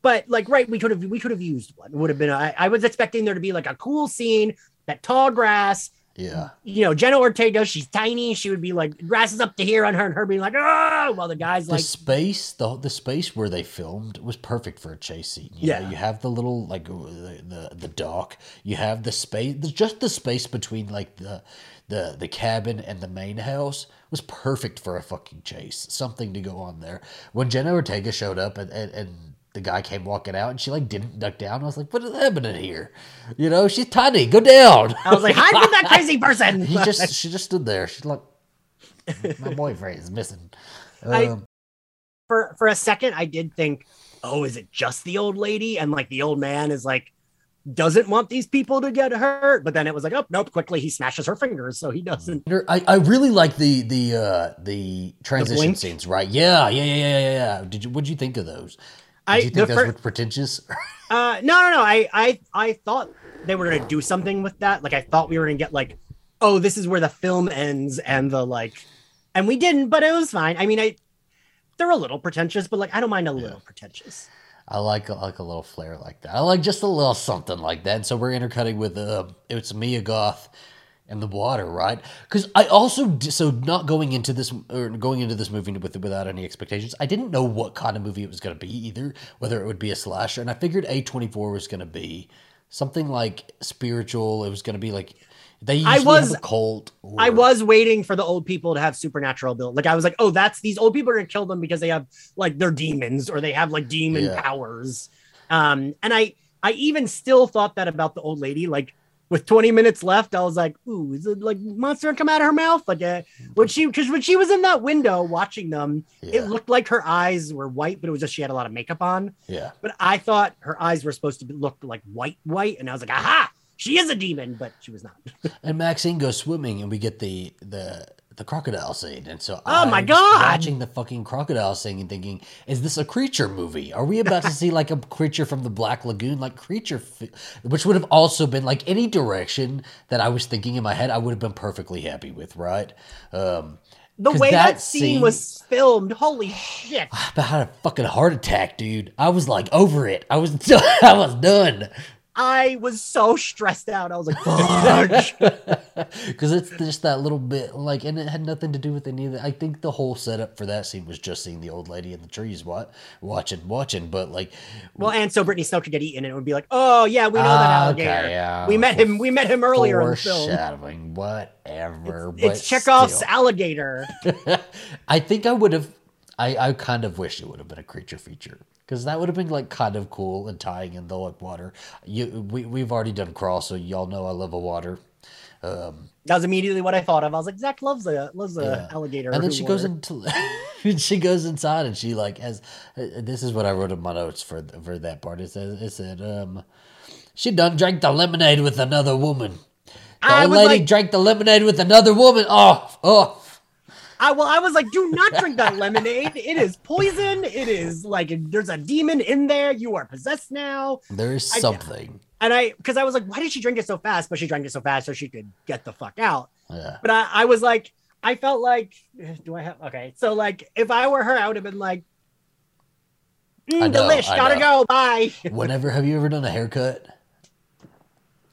but like, right, we could have we could have used one. It would have been. I, I was expecting there to be like a cool scene, that tall grass. Yeah. You know, Jenna Ortega, she's tiny. She would be like grass is up to here on her, and her being like, oh, while the guy's The like, space, the the space where they filmed was perfect for a chase scene. You know, Yeah. you have the little like uh, the the, the dock. You have the space, the, just the space between like the the the cabin and the main house was perfect for a fucking chase. Something to go on there. When Jenna Ortega showed up and and, and the guy came walking out and she like didn't duck down. I was like, what is happening here? You know, she's tiny. Go down. I was like, hide from that crazy person. he just she just stood there. She's like, my boyfriend is missing. I- Um, for for a second I did think, oh, is it just the old lady? And like the old man is like doesn't want these people to get hurt. But then it was like, oh nope, quickly he smashes her fingers, so he doesn't. I, I really like the the uh the transition blink? scenes, right? Yeah, yeah, yeah, yeah, yeah, yeah. Did you what'd you think of those? Did I you think those fir- were pretentious? uh no no no. I I I thought they were gonna do something with that. Like I thought we were gonna get like, oh, this is where the film ends and the like and we didn't, but it was fine. I mean I they're a little pretentious, but like I don't mind a little pretentious. I like like a little flair like that. I like just a little something like that. And so we're intercutting with uh, it's Mia Goth and the water, right? Because I also so not going into this or going into this movie with without any expectations. I didn't know what kind of movie it was going to be either, whether it would be a slasher, and I figured A twenty four was going to be something like spiritual. It was going to be like they I was- have a cult. Or, I was waiting for the old people to have supernatural ability. Like I was like, oh, that's these old people are gonna kill them because they have like they're demons or they have like demon Yeah. powers. Um, and I I even still thought that about the old lady. Like with 20 minutes left, I was like, ooh, is it like monster come out of her mouth? Like uh, when she because when she was in that window watching them, Yeah, it looked like her eyes were white, but it was just she had a lot of makeup on. yeah. But I thought her eyes were supposed to be, look like white, white, and I was like, aha, she is a demon, but she was not. And Maxine goes swimming, and we get the the the crocodile scene. And so, Oh my I'm God! watching the fucking crocodile scene and thinking, is this a creature movie? Are we about to see like a creature from the Black Lagoon, like creature, fi- which would have also been like any direction that I was thinking in my head, I would have been perfectly happy with, right? Um, The way that that, scene, scene- was filmed, holy shit. I had a fucking heart attack, dude. I was like over it. I was done. I was done. I was so stressed out. I was like. Because it's just that little bit, like, and it had nothing to do with any of that. I think the whole setup for that scene was just seeing the old lady in the trees, what, watching, watching. But like, well, and so Brittany Snow could get eaten, and it would be like, oh yeah, we know that Ah, alligator. okay, yeah, we met him. We met him earlier in the film. foreshadowing, whatever. but It's Chekhov's still. alligator. I think I would have. I, I kind of wish it would have been a creature feature because that would have been like kind of cool and tying in the like water. You we we've already done crawl, so y'all know I love a water. Um, That was immediately what I thought of. I was like, Zach loves a loves a Yeah. alligator. and then she goes into she goes inside and she like has this is what I wrote in my notes for for that part. It says it said um she done drank the lemonade with another woman. The I old lady like- drank the lemonade with another woman. Oh oh. I well, I was like, do not drink that lemonade. It is poison. It is like there's a demon in there. You are possessed now. There is something. And I, because I was like, why did she drink it so fast? But she drank it so fast so she could get the fuck out. Yeah. But I, I was like, I felt like, do I have okay? So like, if I were her, I would have been like, mm, know, delish, gotta go, bye. Whenever have you ever done a haircut?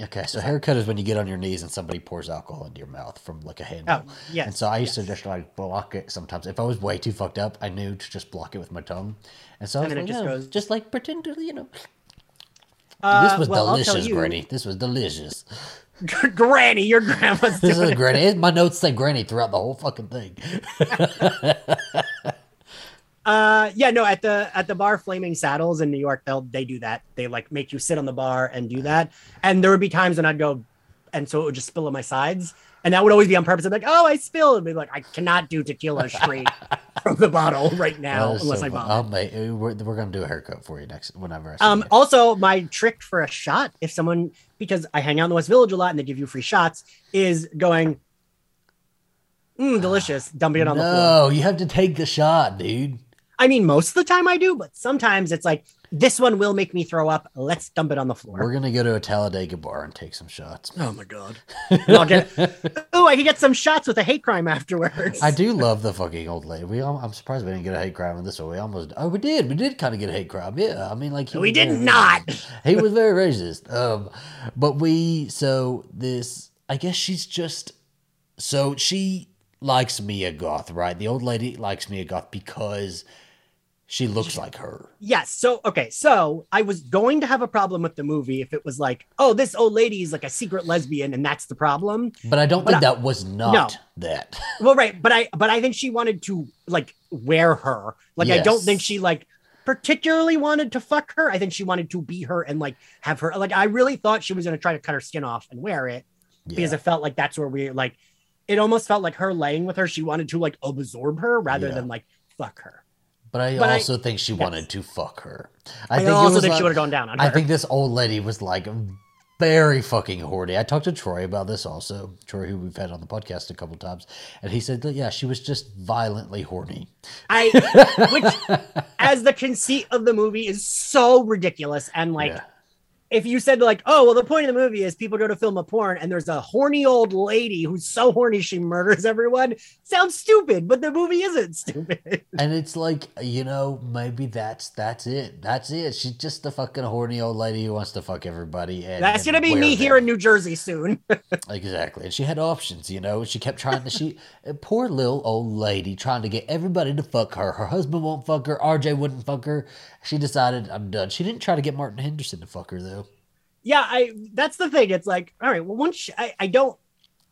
Okay, so haircut is when you get on your knees and somebody pours alcohol into your mouth from like a handle. Oh, yes, And so I used to just like block it sometimes. If I was way too fucked up, I knew to just block it with my tongue. And so I was And then like, it just goes- just like pretend to, you know. Uh, this was well, delicious, Granny. This was delicious. Granny, your grandma's This is it. Granny. My notes say Granny throughout the whole fucking thing. Uh, yeah, no, at the at the bar Flaming Saddles in New York, they'll they do that. They like make you sit on the bar and do that. And there would be times when I'd go, and so it would just spill on my sides, and that would always be on purpose. I'd be like, oh, I spilled, and be like, I cannot do tequila straight from the bottle right now unless so I vomit. Oh, mate, we're, we're gonna do a haircut for you next whenever. I see Um, you. also, my trick for a shot, if someone because I hang out in the West Village a lot and they give you free shots, is going, mm, delicious, dumping it on the floor. no, you have to take the shot, dude. I mean, most of the time I do, but sometimes it's like this one will make me throw up. Let's dump it on the floor. We're gonna go to a Talladega bar and take some shots. Oh my god! And I'll get. Oh, I can get some shots with a hate crime afterwards. I do love the fucking old lady. We, I'm surprised we didn't get a hate crime in this one. We almost, oh, we did. We did kind of get a hate crime. Yeah, I mean, like he We did very not. He was very racist. Um, but we, so this, I guess she's just, so she likes Mia Goth, right? The old lady likes Mia Goth because she looks like her. Yes. So okay. So I was going to have a problem with the movie if it was like, oh, this old lady is like a secret lesbian, and that's the problem. But I don't But think I- that was not No. that. Well, right. But I, but I think she wanted to like wear her. Like I don't think she like particularly wanted to fuck her. I think she wanted to be her and like have her. Like I really thought she was gonna try to cut her skin off and wear it. because it felt like that's where we like it almost felt like her laying with her she wanted to like absorb her rather Yeah. than like fuck her But I but I- also think she wanted to fuck her. I, i, think also think like- she would have gone down on her I think this old lady was like very fucking horny. I talked to Troy about this also. Troy, who we've had on the podcast a couple times, and he said that yeah, she was just violently horny. i which as the conceit of the movie is so ridiculous and like Yeah. If you said like oh well the point of the movie is people go to film a porn and there's a horny old lady who's so horny she murders everyone sounds stupid but the movie isn't stupid And it's like you know maybe that's that's it. That's it. She's just a fucking horny old lady who wants to fuck everybody. And that's and gonna be me here in new jersey soon Exactly. And she had options, you know. She kept trying to she a poor little old lady trying to get everybody to fuck her. Her husband won't fuck her, RJ wouldn't fuck her. She decided I'm done. She didn't try to get Martin Henderson to fuck her though. yeah i that's the thing it's like all right well once i, I don't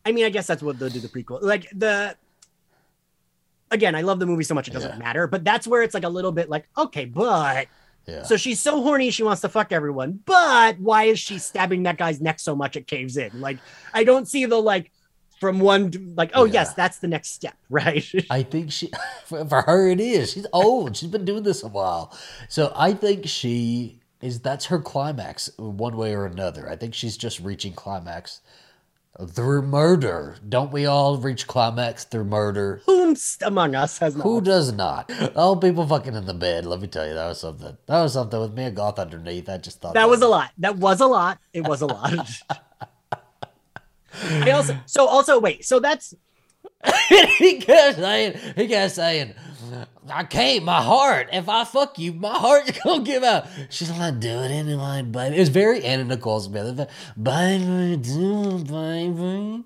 i mean i guess that's what they'll do the prequel like the again i love the movie so much it doesn't Yeah. matter but that's where it's like a little bit like okay but Yeah. so she's so horny she wants to fuck everyone but why is she stabbing that guy's neck so much it caves in like i don't see the like from one like oh Yeah. yes that's the next step right I think she, for, her, it is. She's old. She's been doing this a while. So I think she is, that's her climax one way or another. I think she's just reaching climax through murder. Don't we all reach climax through murder? whomst among us has not Who does not? Oh, people fucking in the bed. Let me tell you, that was something. That was something with Mia Goth underneath. I just thought that was a lot that was a lot it was a lot I also so also wait so that's he kept saying, he kept saying, I can't, my heart, if I fuck you, my heart's gonna give out. She's like, do it anyway, baby. It was very Anna Nicole Smith. Baby, do it, baby.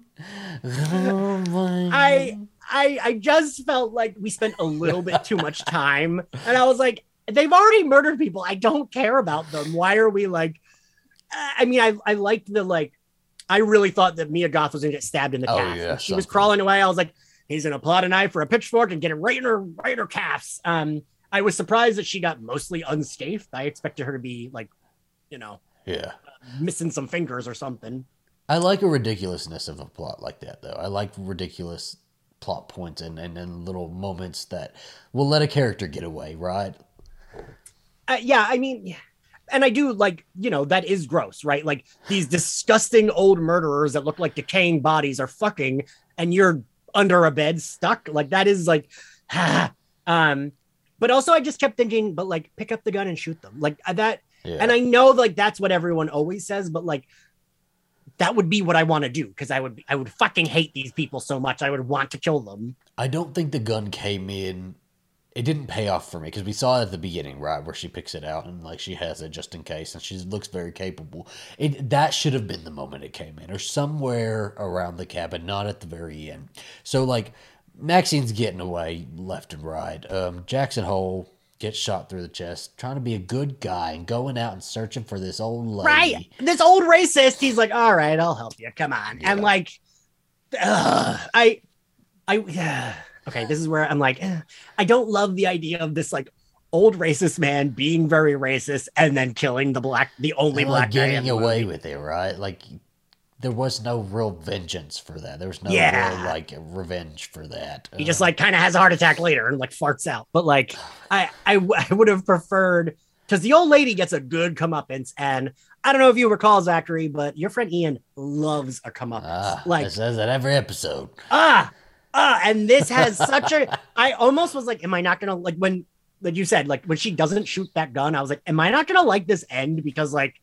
Oh, baby. I I I just felt like we spent a little bit too much time, and I was like, they've already murdered people. I don't care about them. Why are we like? I mean, I I liked the like. I really thought that Mia Goth was gonna get stabbed in the Oh, calf. yeah, she was crawling away. I was like, he's gonna pull out a knife or a pitchfork and get it right in her right in her calves. Um, I was surprised that she got mostly unscathed. I expected her to be like, you know, Yeah. missing some fingers or something. I like a ridiculousness of a plot like that, though. I like ridiculous plot points and, and, and little moments that will let a character get away, right? Uh, yeah, I mean, and I do like, you know, that is gross, right? Like these disgusting old murderers that look like decaying bodies are fucking, and you're under a bed stuck. Like that is like, um, but also I just kept thinking, but like, pick up the gun and shoot them, like uh, that. Yeah. And I know like that's what everyone always says, but like. That would be what I want to do because I would I would fucking hate these people so much I would want to kill them. I don't think the gun came in it didn't pay off for me because we saw it at the beginning, right, where she picks it out and like she has it just in case, and she looks very capable. It that should have been the moment it came in, or somewhere around the cabin, not at the very end. So like Maxine's getting away left and right. Um, Jackson Hole gets shot through the chest, trying to be a good guy and going out and searching for this old lady. Right. This old racist, he's like, all right, I'll help you. Come on. And Yeah. like, ugh, I, I, yeah. Okay, this is where I'm like, eh, I don't love the idea of this like old racist man being very racist and then killing the black, the only And, black like guy getting away movie. with it, right? Like there was no real vengeance for that. There was no Yeah. real like revenge for that. He just Uh, like kind of has a heart attack later and like farts out. But like, I, I, w- I would have preferred because the old lady gets a good comeuppance, and I don't know if you recall Zachary, but your friend Ian loves a comeuppance. ah, like it says that every episode. ah ah and this has such a i almost was like am i not gonna like when like you said like when she doesn't shoot that gun i was like am i not gonna like this end because like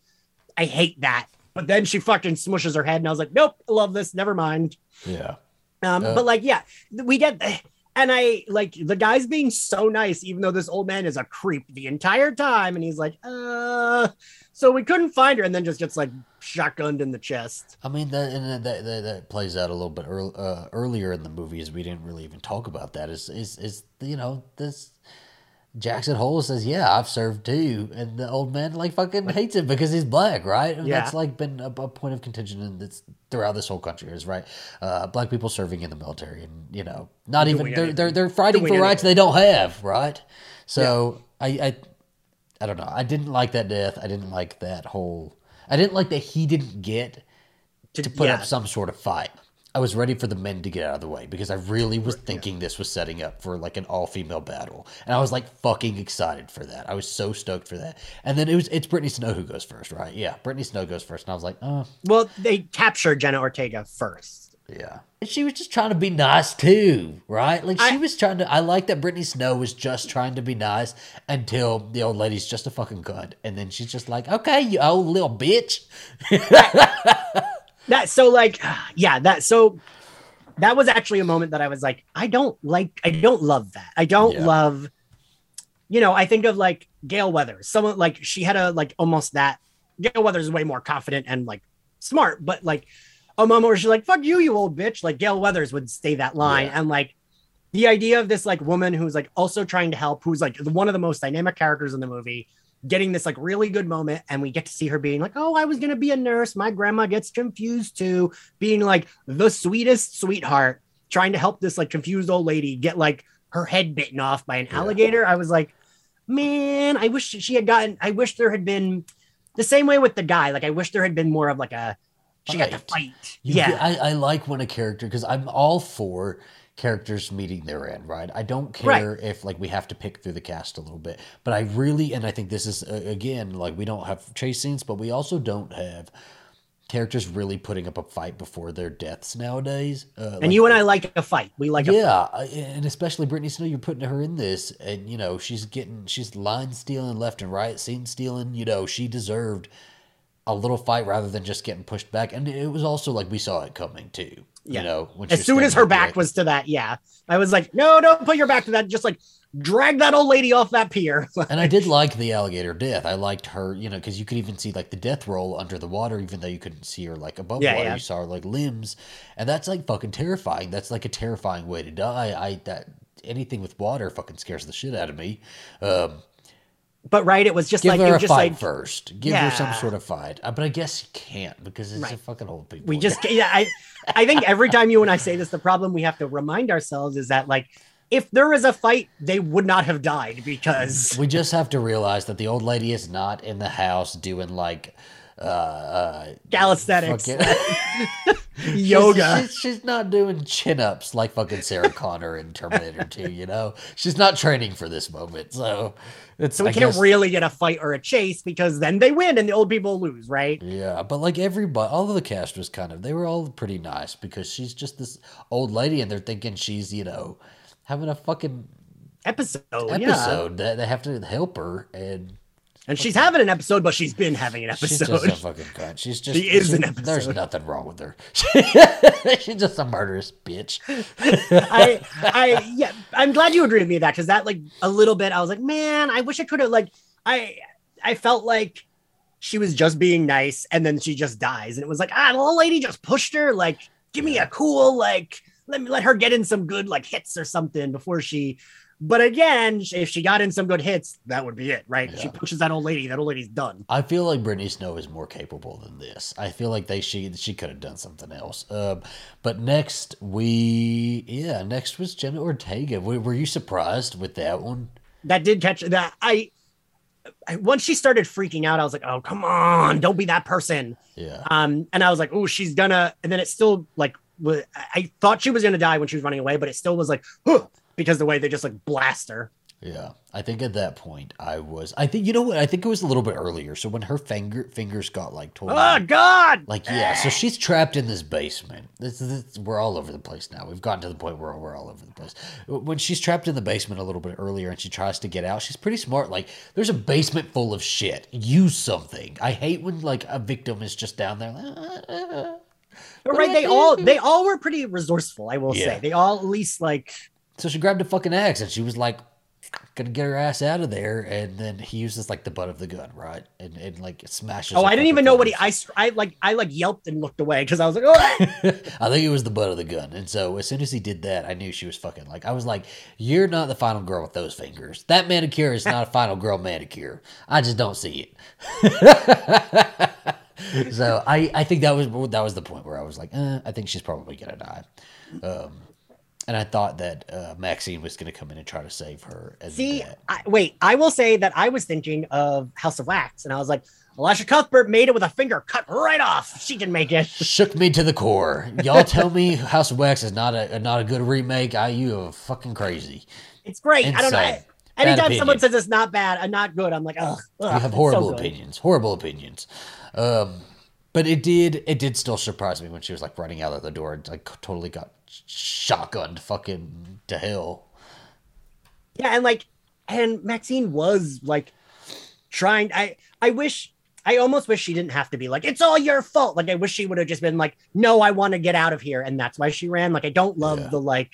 i hate that but then she fucking smushes her head and i was like nope i love this never mind Yeah. um Uh. but like yeah we get and i like the guy's being so nice even though this old man is a creep the entire time and he's like uh so we couldn't find her and then just gets like shotgunned in the chest I mean, that and that, that, that plays out a little bit earl uh, earlier in the movies. We didn't really even talk about that. Is is is you know this Jackson Hole says, "Yeah, I've served too," and the old man like fucking hates him because he's black, right? And Yeah. That's like been a, a point of contention in this throughout this whole country is right. Uh, black people serving in the military, and you know, not even Doing they're, they're they're fighting Doing for rights they don't have, right? So I I I don't know. I didn't like that death. I didn't like that whole. I didn't like that he didn't get to put yeah. up some sort of fight. I was ready for the men to get out of the way because I really was thinking this was setting up for like an all female battle, and I was like fucking excited for that. I was so stoked for that. And then it was it's Brittany Snow who goes first, right? Yeah, Brittany Snow goes first, and I was like, oh well they captured jenna ortega first yeah. And she was just trying to be nice too, right? Like she I- was trying to. I like that Brittany Snow was just trying to be nice until the old lady's just a fucking cunt, and then she's just like, okay, you old little bitch. that so like yeah that so that was actually a moment that i was like i don't like i don't love that i don't Yeah. love you know i think of like Gale Weathers someone like she had a like almost that Gale Weathers is way more confident and like smart but like a moment where she's like fuck you you old bitch. Like Gale Weathers would say that line. Yeah. and like the idea of this like woman who's like also trying to help who's like one of the most dynamic characters in the movie getting this like really good moment and we get to see her being like oh i was going to be a nurse. My grandma gets confused too. Being like the sweetest sweetheart trying to help this like confused old lady get like her head bitten off by an Yeah. alligator. I was like man i wish she had gotten i wish there had been the same way with the guy. Like i wish there had been more of like a she got to Fight. You yeah get- I, I like when a character because I'm all for characters meeting their end, right? I don't care if like we have to pick through the cast a little bit, but I really and I think this is uh, again like we don't have chase scenes, but we also don't have characters really putting up a fight before their deaths nowadays. Uh, and you and i like a fight we like a yeah, and especially Brittany Snow, you're putting her in this, and you know she's getting she's line stealing left and right, scene stealing. You know she deserved a little fight rather than just getting pushed back, and it was also like we saw it coming too. Yeah. You know, as soon as her back was to that yeah i was like no don't put your back to that just like drag that old lady off that pier And I did like the alligator death. I liked her, you know, because you could even see like the death roll under the water, even though you couldn't see her like above Yeah, water. yeah. You saw her like limbs, and that's like fucking terrifying. That's like a terrifying way to die. I that anything with water fucking scares the shit out of me. Um, but right it was just give like her a just fight like first. Give her some sort of fight. Uh, but I guess you can't because it's a fucking old people. we just yeah i i think every time you and i say this the problem we have to remind ourselves is that like if there was a fight they would not have died because we just have to realize that the old lady is not in the house doing like uh, uh calisthenics fucking- yoga She's, she's, she's not doing chin ups like fucking Sarah Connor in Terminator 2, you know? She's not training for this moment. So it's so we I can't guess- really get a fight or a chase because then they win and the old people lose right Yeah, but like everybody, all of the cast was kind of, they were all pretty nice because she's just this old lady and they're thinking she's, you know, having a fucking episode, yeah episode that they have to help her. And And she's having an episode, but she's been having an episode. She's episode. just a fucking cunt. She's just. She is she- an There's nothing wrong with her. She's just a murderous bitch. I, I, yeah, I'm glad you agree with me with that because that, like, a little bit, I was like, man, I wish I could have, like, I, I felt like she was just being nice, and then she just dies, and it was like, ah, the old lady just pushed her. Like, give me a cool, like, let me let her get in some good, like, hits or something before she. But again, if she got in some good hits, that would be it, right? She Yeah. pushes that old lady, that old lady's done. I feel like Brittany Snow is more capable than this. I feel like they she she could have done something else. Um, but next we yeah next was Jenna Ortega. Were, were you surprised with that one? that did catch that I, I once she started freaking out i was like oh come on don't be that person Yeah, um and i was like oh she's gonna and then it still like i I thought she was gonna die when she was running away but it still was like huh, because the way they just like blast her yeah. I think at that point I was. I think you know what? I think it was a little bit earlier. So when her finger fingers got like torn. oh god Like yeah, so she's trapped in this basement. This, this we're all over the place now. We've gotten to the point where we're all over the place. When she's trapped in the basement a little bit earlier and she tries to get out, she's pretty smart. Like there's a basement full of shit. Use something. I hate when like a victim is just down there. like, but right they all they all were pretty resourceful i will Yeah. say they all at least like So she grabbed a fucking axe and she was like gonna get her ass out of there. And then he uses like the butt of the gun, right? And and like smashes. oh i didn't even know what he i i like i like yelped and looked away because i was like oh I think it was the butt of the gun. And so as soon as he did that, I knew she was fucking like I was like, You're not the final girl with those fingers. That manicure is not a final girl manicure. I just don't see it. so I, I think that was that was the point where I was like, eh, I think she's probably gonna die. Um and I thought that uh, Maxine was going to come in and try to save her. See, I, wait, I will say that I was thinking of House of Wax, and I was like, Elisha Cuthbert made it with a finger cut right off. She didn't make it. shook me to the core. Y'all tell me House of Wax is not a not a good remake. I you are fucking crazy. It's great. I don't know. Insane. Bad Anytime opinion. someone says it's not bad and not good, I'm like, ugh. ugh, you have it's so horrible opinions horrible opinions um but it did it did still surprise me when she was like running out of the door and like totally got shotgunned fucking to hell Yeah, and like, and Maxine was like trying. I I wish. I almost wish she didn't have to be like, it's all your fault. Like, I wish she would have just been like, no, I want to get out of here. And that's why she ran. Like, I don't love Yeah. the like,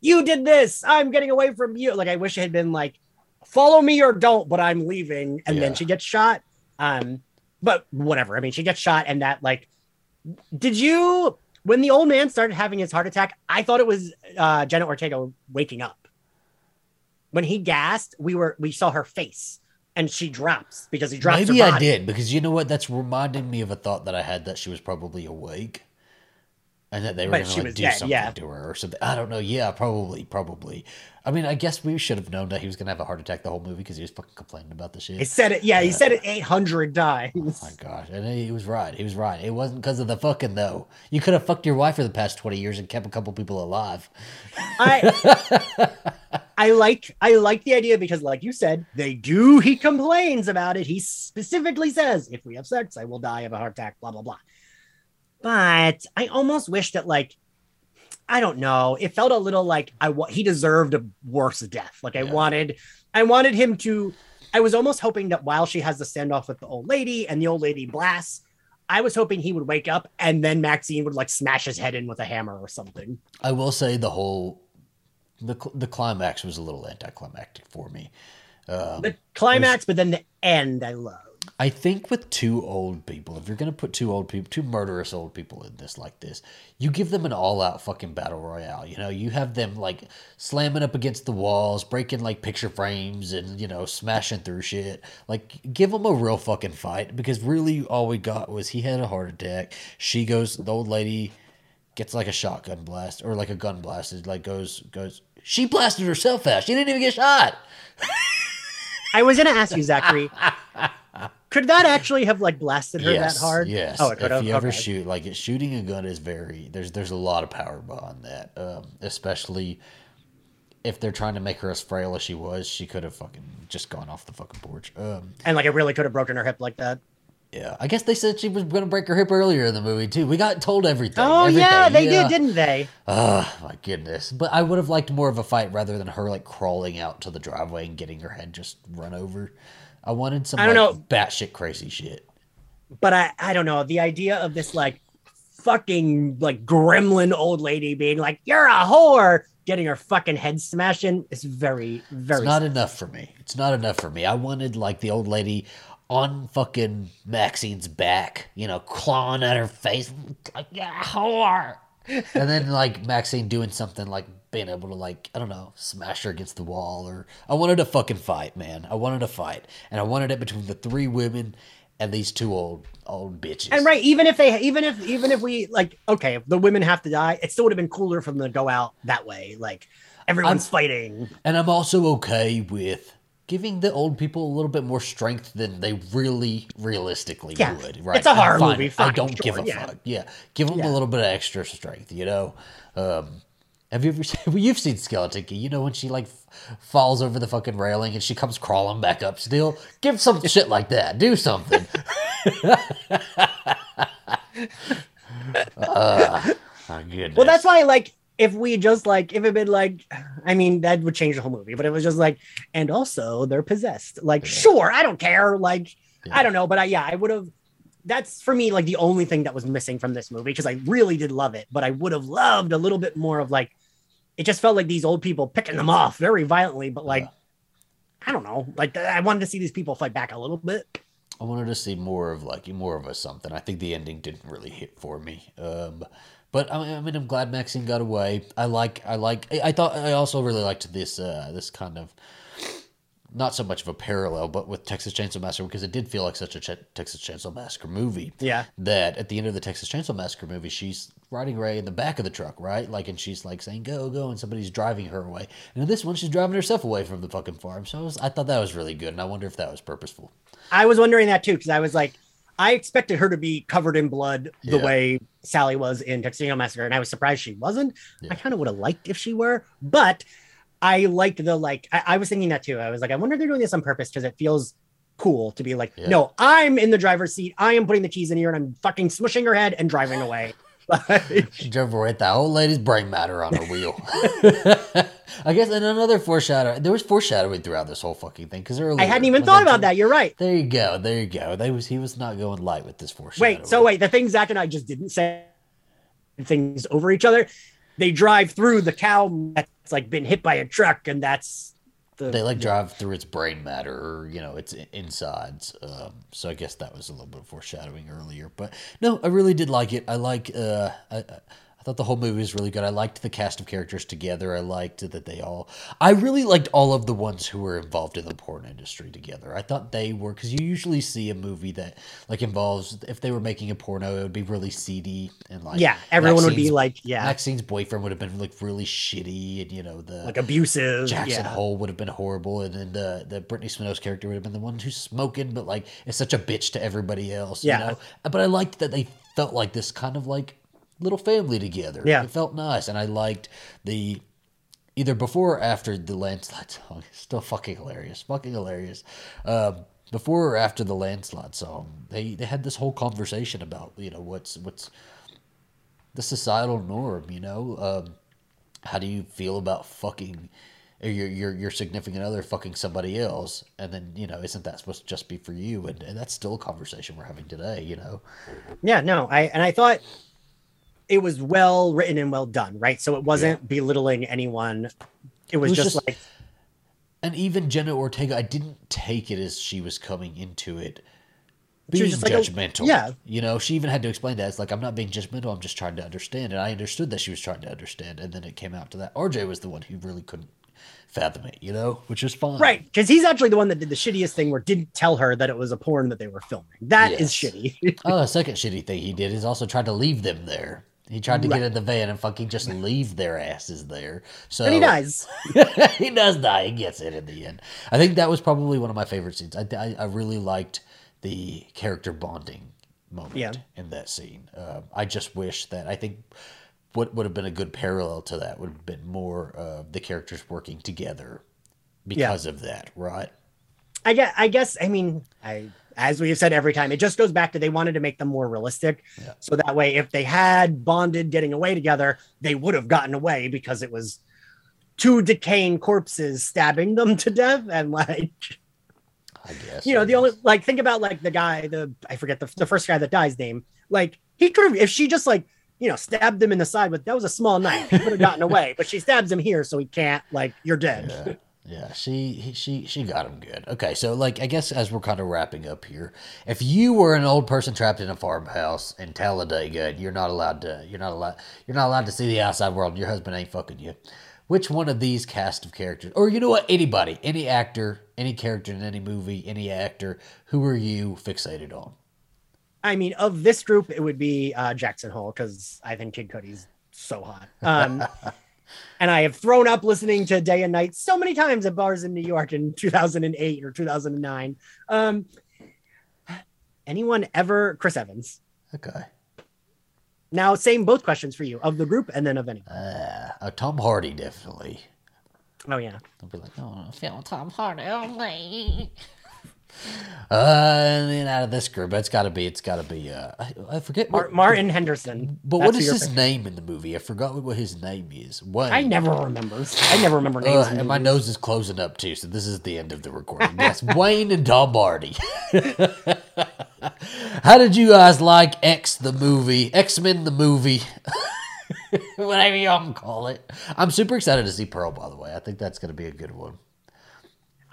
you did this. I'm getting away from you. Like, I wish it had been like, follow me or don't, but I'm leaving. And Yeah. then she gets shot. Um, but whatever. I mean, she gets shot, and that like, did you when the old man started having his heart attack? I thought it was uh, Jenna Ortega waking up. When he gasped, we were we saw her face, and she drops because he drops. maybe i did because you know what that's reminding me of a thought that i had that she was probably awake and that they were going to like do dead, something yeah. to her or something i don't know yeah probably probably i mean i guess we should have known that he was going to have a heart attack the whole movie because he was fucking complaining about the shit He said it. Yeah, he uh, said it eight hundred times. Oh my gosh, and he was right. He was right. It wasn't because of the fucking though. You could have fucked your wife for the past twenty years and kept a couple people alive. I I like I like the idea because, like you said, they do. He complains about it. He specifically says, "If we have sex, I will die of a heart attack." Blah blah blah. But I almost wish that, like, I don't know. It felt a little like I wa- he deserved a worse death. Like I Yeah. wanted, I wanted him to. I was almost hoping that while she has the standoff with the old lady and the old lady blasts, I was hoping he would wake up and then Maxine would like smash his head in with a hammer or something. I will say the whole the the climax was a little anticlimactic for me. Um, the climax, but then the end I love. I think with two old people, if you're gonna put two old people, two murderous old people in this like this, you give them an all-out fucking battle royale. You know, you have them like slamming up against the walls, breaking like picture frames, and you know, smashing through shit. Like, give them a real fucking fight because really, all we got was he had a heart attack. She goes, the old lady gets like a shotgun blast or like a gun blast. It like goes goes. She blasted herself out. She didn't even get shot. I was gonna ask you, Zachary, could that actually have like blasted her yes, that hard? Yes. Oh, it could if have. you ever Okay. shoot, like shooting a gun is very there's there's a lot of power behind that. Um, especially if they're trying to make her as frail as she was, she could have fucking just gone off the fucking porch. Um, and like it really could have broken her hip like that. Yeah, I guess they said she was gonna break her hip earlier in the movie too. We got told everything. Oh yeah, everything, they did, didn't they? Oh my goodness! But I would have liked more of a fight rather than her like crawling out to the driveway and getting her head just run over. I wanted some I don't like, know. batshit crazy shit. but I I don't know the idea of this like fucking like gremlin old lady being like you're a whore getting her fucking head smashed in is very very It's not enough for me. It's not enough for me. I wanted like the old lady on fucking Maxine's back, you know, clawing at her face, like yeah, whore. and then like Maxine doing something like being able to like I don't know smash her against the wall or I wanted a fucking fight, man. I wanted a fight, and I wanted it between the three women and these two old old bitches. and right even if they even if even if we like okay the women have to die it still would have been cooler for them to go out that way like everyone's fighting And I'm also okay with giving the old people a little bit more strength than they really realistically Yeah, would. Right? it's a horror fine. movie, I don't sure, give a yeah. fuck. Yeah, give them Yeah. a little bit of extra strength. You know. Um, have you ever seen? Well, you've seen Skeleton Key. You know when she like f- falls over the fucking railing and she comes crawling back up. Still, give some shit like that. Do something. uh, my goodness. well that's why like if we just like if it had been like i mean that would change the whole movie but it was just like and also they're possessed like sure i don't care like Yeah. i don't know but i yeah i would have that's for me like the only thing that was missing from this movie because i really did love it but i would have loved a little bit more of like it just felt like these old people picking them off very violently but like Yeah. i don't know like i wanted to see these people fight back a little bit I wanted to see more of like more of a something. I think the ending didn't really hit for me. Um, but I mean, I mean, I'm glad Maxine got away. I like, I like, I I thought I also really liked this, uh, this kind of not so much of a parallel, but with Texas Chainsaw Massacre because it did feel like such a Ch- Texas Chainsaw Massacre movie. Yeah. That at the end of the Texas Chainsaw Massacre movie, she's riding Ray in the back of the truck, right? Like, and she's like saying "Go, go," and somebody's driving her away. And in this one, she's driving herself away from the fucking farm. So I, was, I thought that was really good, and I wonder if that was purposeful. I was wondering that too because I was like, I expected her to be covered in blood the Yeah. way Sally was in Texas Massacre, and I was surprised she wasn't. Yeah. I kind of would have liked if she were, but I liked the like. I, I was thinking that too. I was like, I wonder if they're doing this on purpose because it feels cool to be like, Yeah. no, I'm in the driver's seat. I am putting the keys in here, and I'm fucking smushing her head and driving away. Like, She drove away with that old lady's brain matter on her wheel. I guess, and another foreshadow. There was foreshadowing throughout this whole fucking thing because I hadn't even thought about that. You're right. There you go. There you go. They was he was not going light with this foreshadowing. Wait, so wait, the thing Zach and I just didn't say things over each other. They drive through the cow that's like been hit by a truck, and that's the they like drive through its brain matter or you know its insides um, so i guess that was a little bit of foreshadowing earlier but no i really did like it. I like uh I, I thought the whole movie was really good. I liked the cast of characters together. I liked that they all. I really liked all of the ones who were involved in the porn industry together. I thought they were because you usually see a movie that like involves if they were making a porno, it would be really seedy and like yeah, everyone would be like, yeah, Maxine's boyfriend would have been like really shitty, and you know the like abusive. Jackson yeah. Hole would have been horrible, and then the the Brittany Snows character would have been the one who's smoking, but like is such a bitch to everybody else. Yeah. You know? But I liked that they felt like this kind of like little family together. Yeah. It felt nice, and I liked the either before or after the landslide song. Still fucking hilarious, fucking hilarious. Um, before or after the landslide song, they they had this whole conversation about you know what's what's the societal norm. You know, um, how do you feel about fucking your your your significant other fucking somebody else and then you know isn't that supposed to just be for you and, and that's still a conversation we're having today you know Yeah, no, I and I thought it was well written and well done, right? So it wasn't belittling anyone. It was, was just, just- like and even Jenna Ortega I didn't take it as she was coming into it She being was just like a- judgmental yeah. you know she even had to explain that it's like I'm not being judgmental I'm just trying to understand and I understood that she was trying to understand and then it came out to that RJ was the one who really couldn't fathom it you know which is fine right because he's actually the one that did the shittiest thing where didn't tell her that it was a porn that they were filming. That is Yes. shitty. Oh, a second shitty thing he did is also tried to leave them there. He tried to Right. get in the van and fucking just leave their asses there. So and he dies. he does die. He gets it in the end. I think that was probably one of my favorite scenes. I, I, I really liked the character bonding moment Yeah. in that scene. Um, I just wish that I think what would have been a good parallel to that would have been more of the characters working together because of that, right? I guess. I guess. I mean, I as we have said every time, it just goes back to they wanted to make them more realistic. Yeah. So that way, if they had bonded getting away together, they would have gotten away because it was two decaying corpses stabbing them to death, and like I guess. you know I the only like think about like the guy the i forget the, the first guy that dies name like he could have if she just like you know stabbed him in the side with that was a small knife he could have gotten away but she stabs him here so he can't like you're dead Yeah. Yeah, she she she got him good. Okay, so like I guess as we're kind of wrapping up here, if you were an old person trapped in a farmhouse in Talladega, and you're not allowed to you're not allowed you're not allowed to see the outside world. and Your husband ain't fucking you. Which one of these cast of characters, or you know what, anybody, any actor, any character in any movie, any actor, who are you fixated on? i mean of this group it would be uh jackson hole because i think Kid Cudi's so hot um and i have thrown up listening to day and night so many times at bars in new york in 2008 or 2009 um anyone ever chris evans. Okay, now same both questions for you of the group and then of anyone. Uh, uh, Tom Hardy definitely. oh yeah. I'll be like, oh, I feel Tom Hardy. Uh, and then out of this group, it's got to be, it's got to be, uh, I, I forget what, martin henderson but That's what is his name in the movie? I forgot what his name is. What? i never remember i never remember names Uh, and my nose is closing up too, so this is the end of the recording. Yes, Wayne and Tom Hardy. How did you guys like X the movie, X Men the movie, whatever you all call it? I'm super excited to see Pearl. By the way, I think that's going to be a good one.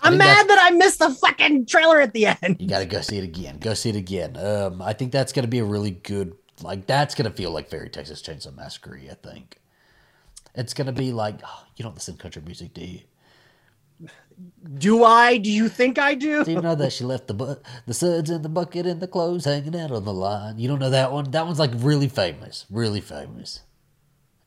I'm mad that i missed the fucking trailer at the end You got to go see it again. Go see it again. Um, I think that's to be a really good. Like that's to feel like Fairy Texas Chainsaw Massacre. I think it's to be like oh, you don't listen to country music, do you? do i do you think i do Do you know that she left the bu- the suds in the bucket and the clothes hanging out on the line? You don't know that one? That one's like really famous, really famous.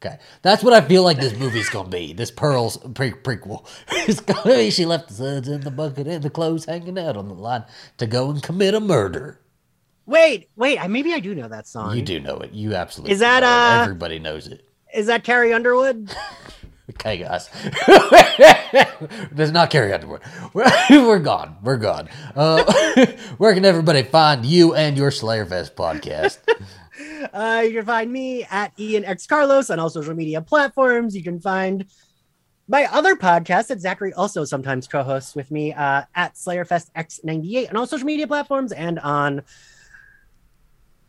Okay, that's what I feel like this movie's gonna be. This Pearl's pre- prequel. It's gonna be she left the suds in the bucket and the clothes hanging out on the line to go and commit a murder. wait wait I, maybe i do know that song You do know it. You absolutely Is that, know uh, everybody knows it. is that carrie underwood Okay, guys. Does not Carrie Underwood. We're, we're gone. We're gone. Uh, where can everybody find you and your Slayerfest podcast? Uh, you can find me at Ian X Carlos on all social media platforms. You can find my other podcast that Zachary also sometimes co-hosts with me uh, at Slayerfest X98 on all social media platforms and on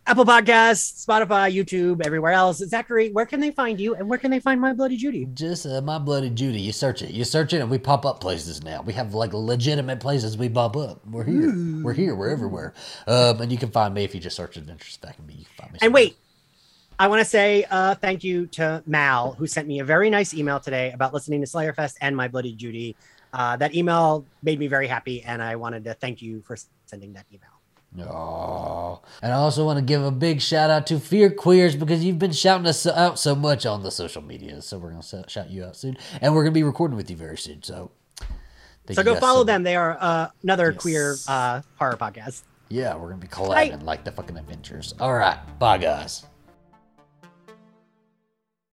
Apple Podcasts, Spotify, YouTube, everywhere else. Zachary, where can they find you and where can they find My Bloody Judy? Just uh, my bloody Judy. You search it. You search it, and we pop up places now. We have like legitimate places we pop up. We're here. We're here. We're everywhere. Um, and you can find me if you just search Adventures Back in Me. You can find me. And wait, I want to say uh, thank you to Mal, who sent me a very nice email today about listening to Slayerfest and My Bloody Judy. Uh, that email made me very happy, and I wanted to thank you for sending that email. Oh, and I also want to give a big shout out to Fear Queers because you've been shouting us out so much on the social media. So we're gonna shout you out soon, and we're gonna be recording with you very soon. So, So go follow them. They are uh, another Yes. queer uh, horror podcast. Yeah, we're gonna be collabing like the fucking Avengers. All right, bye guys.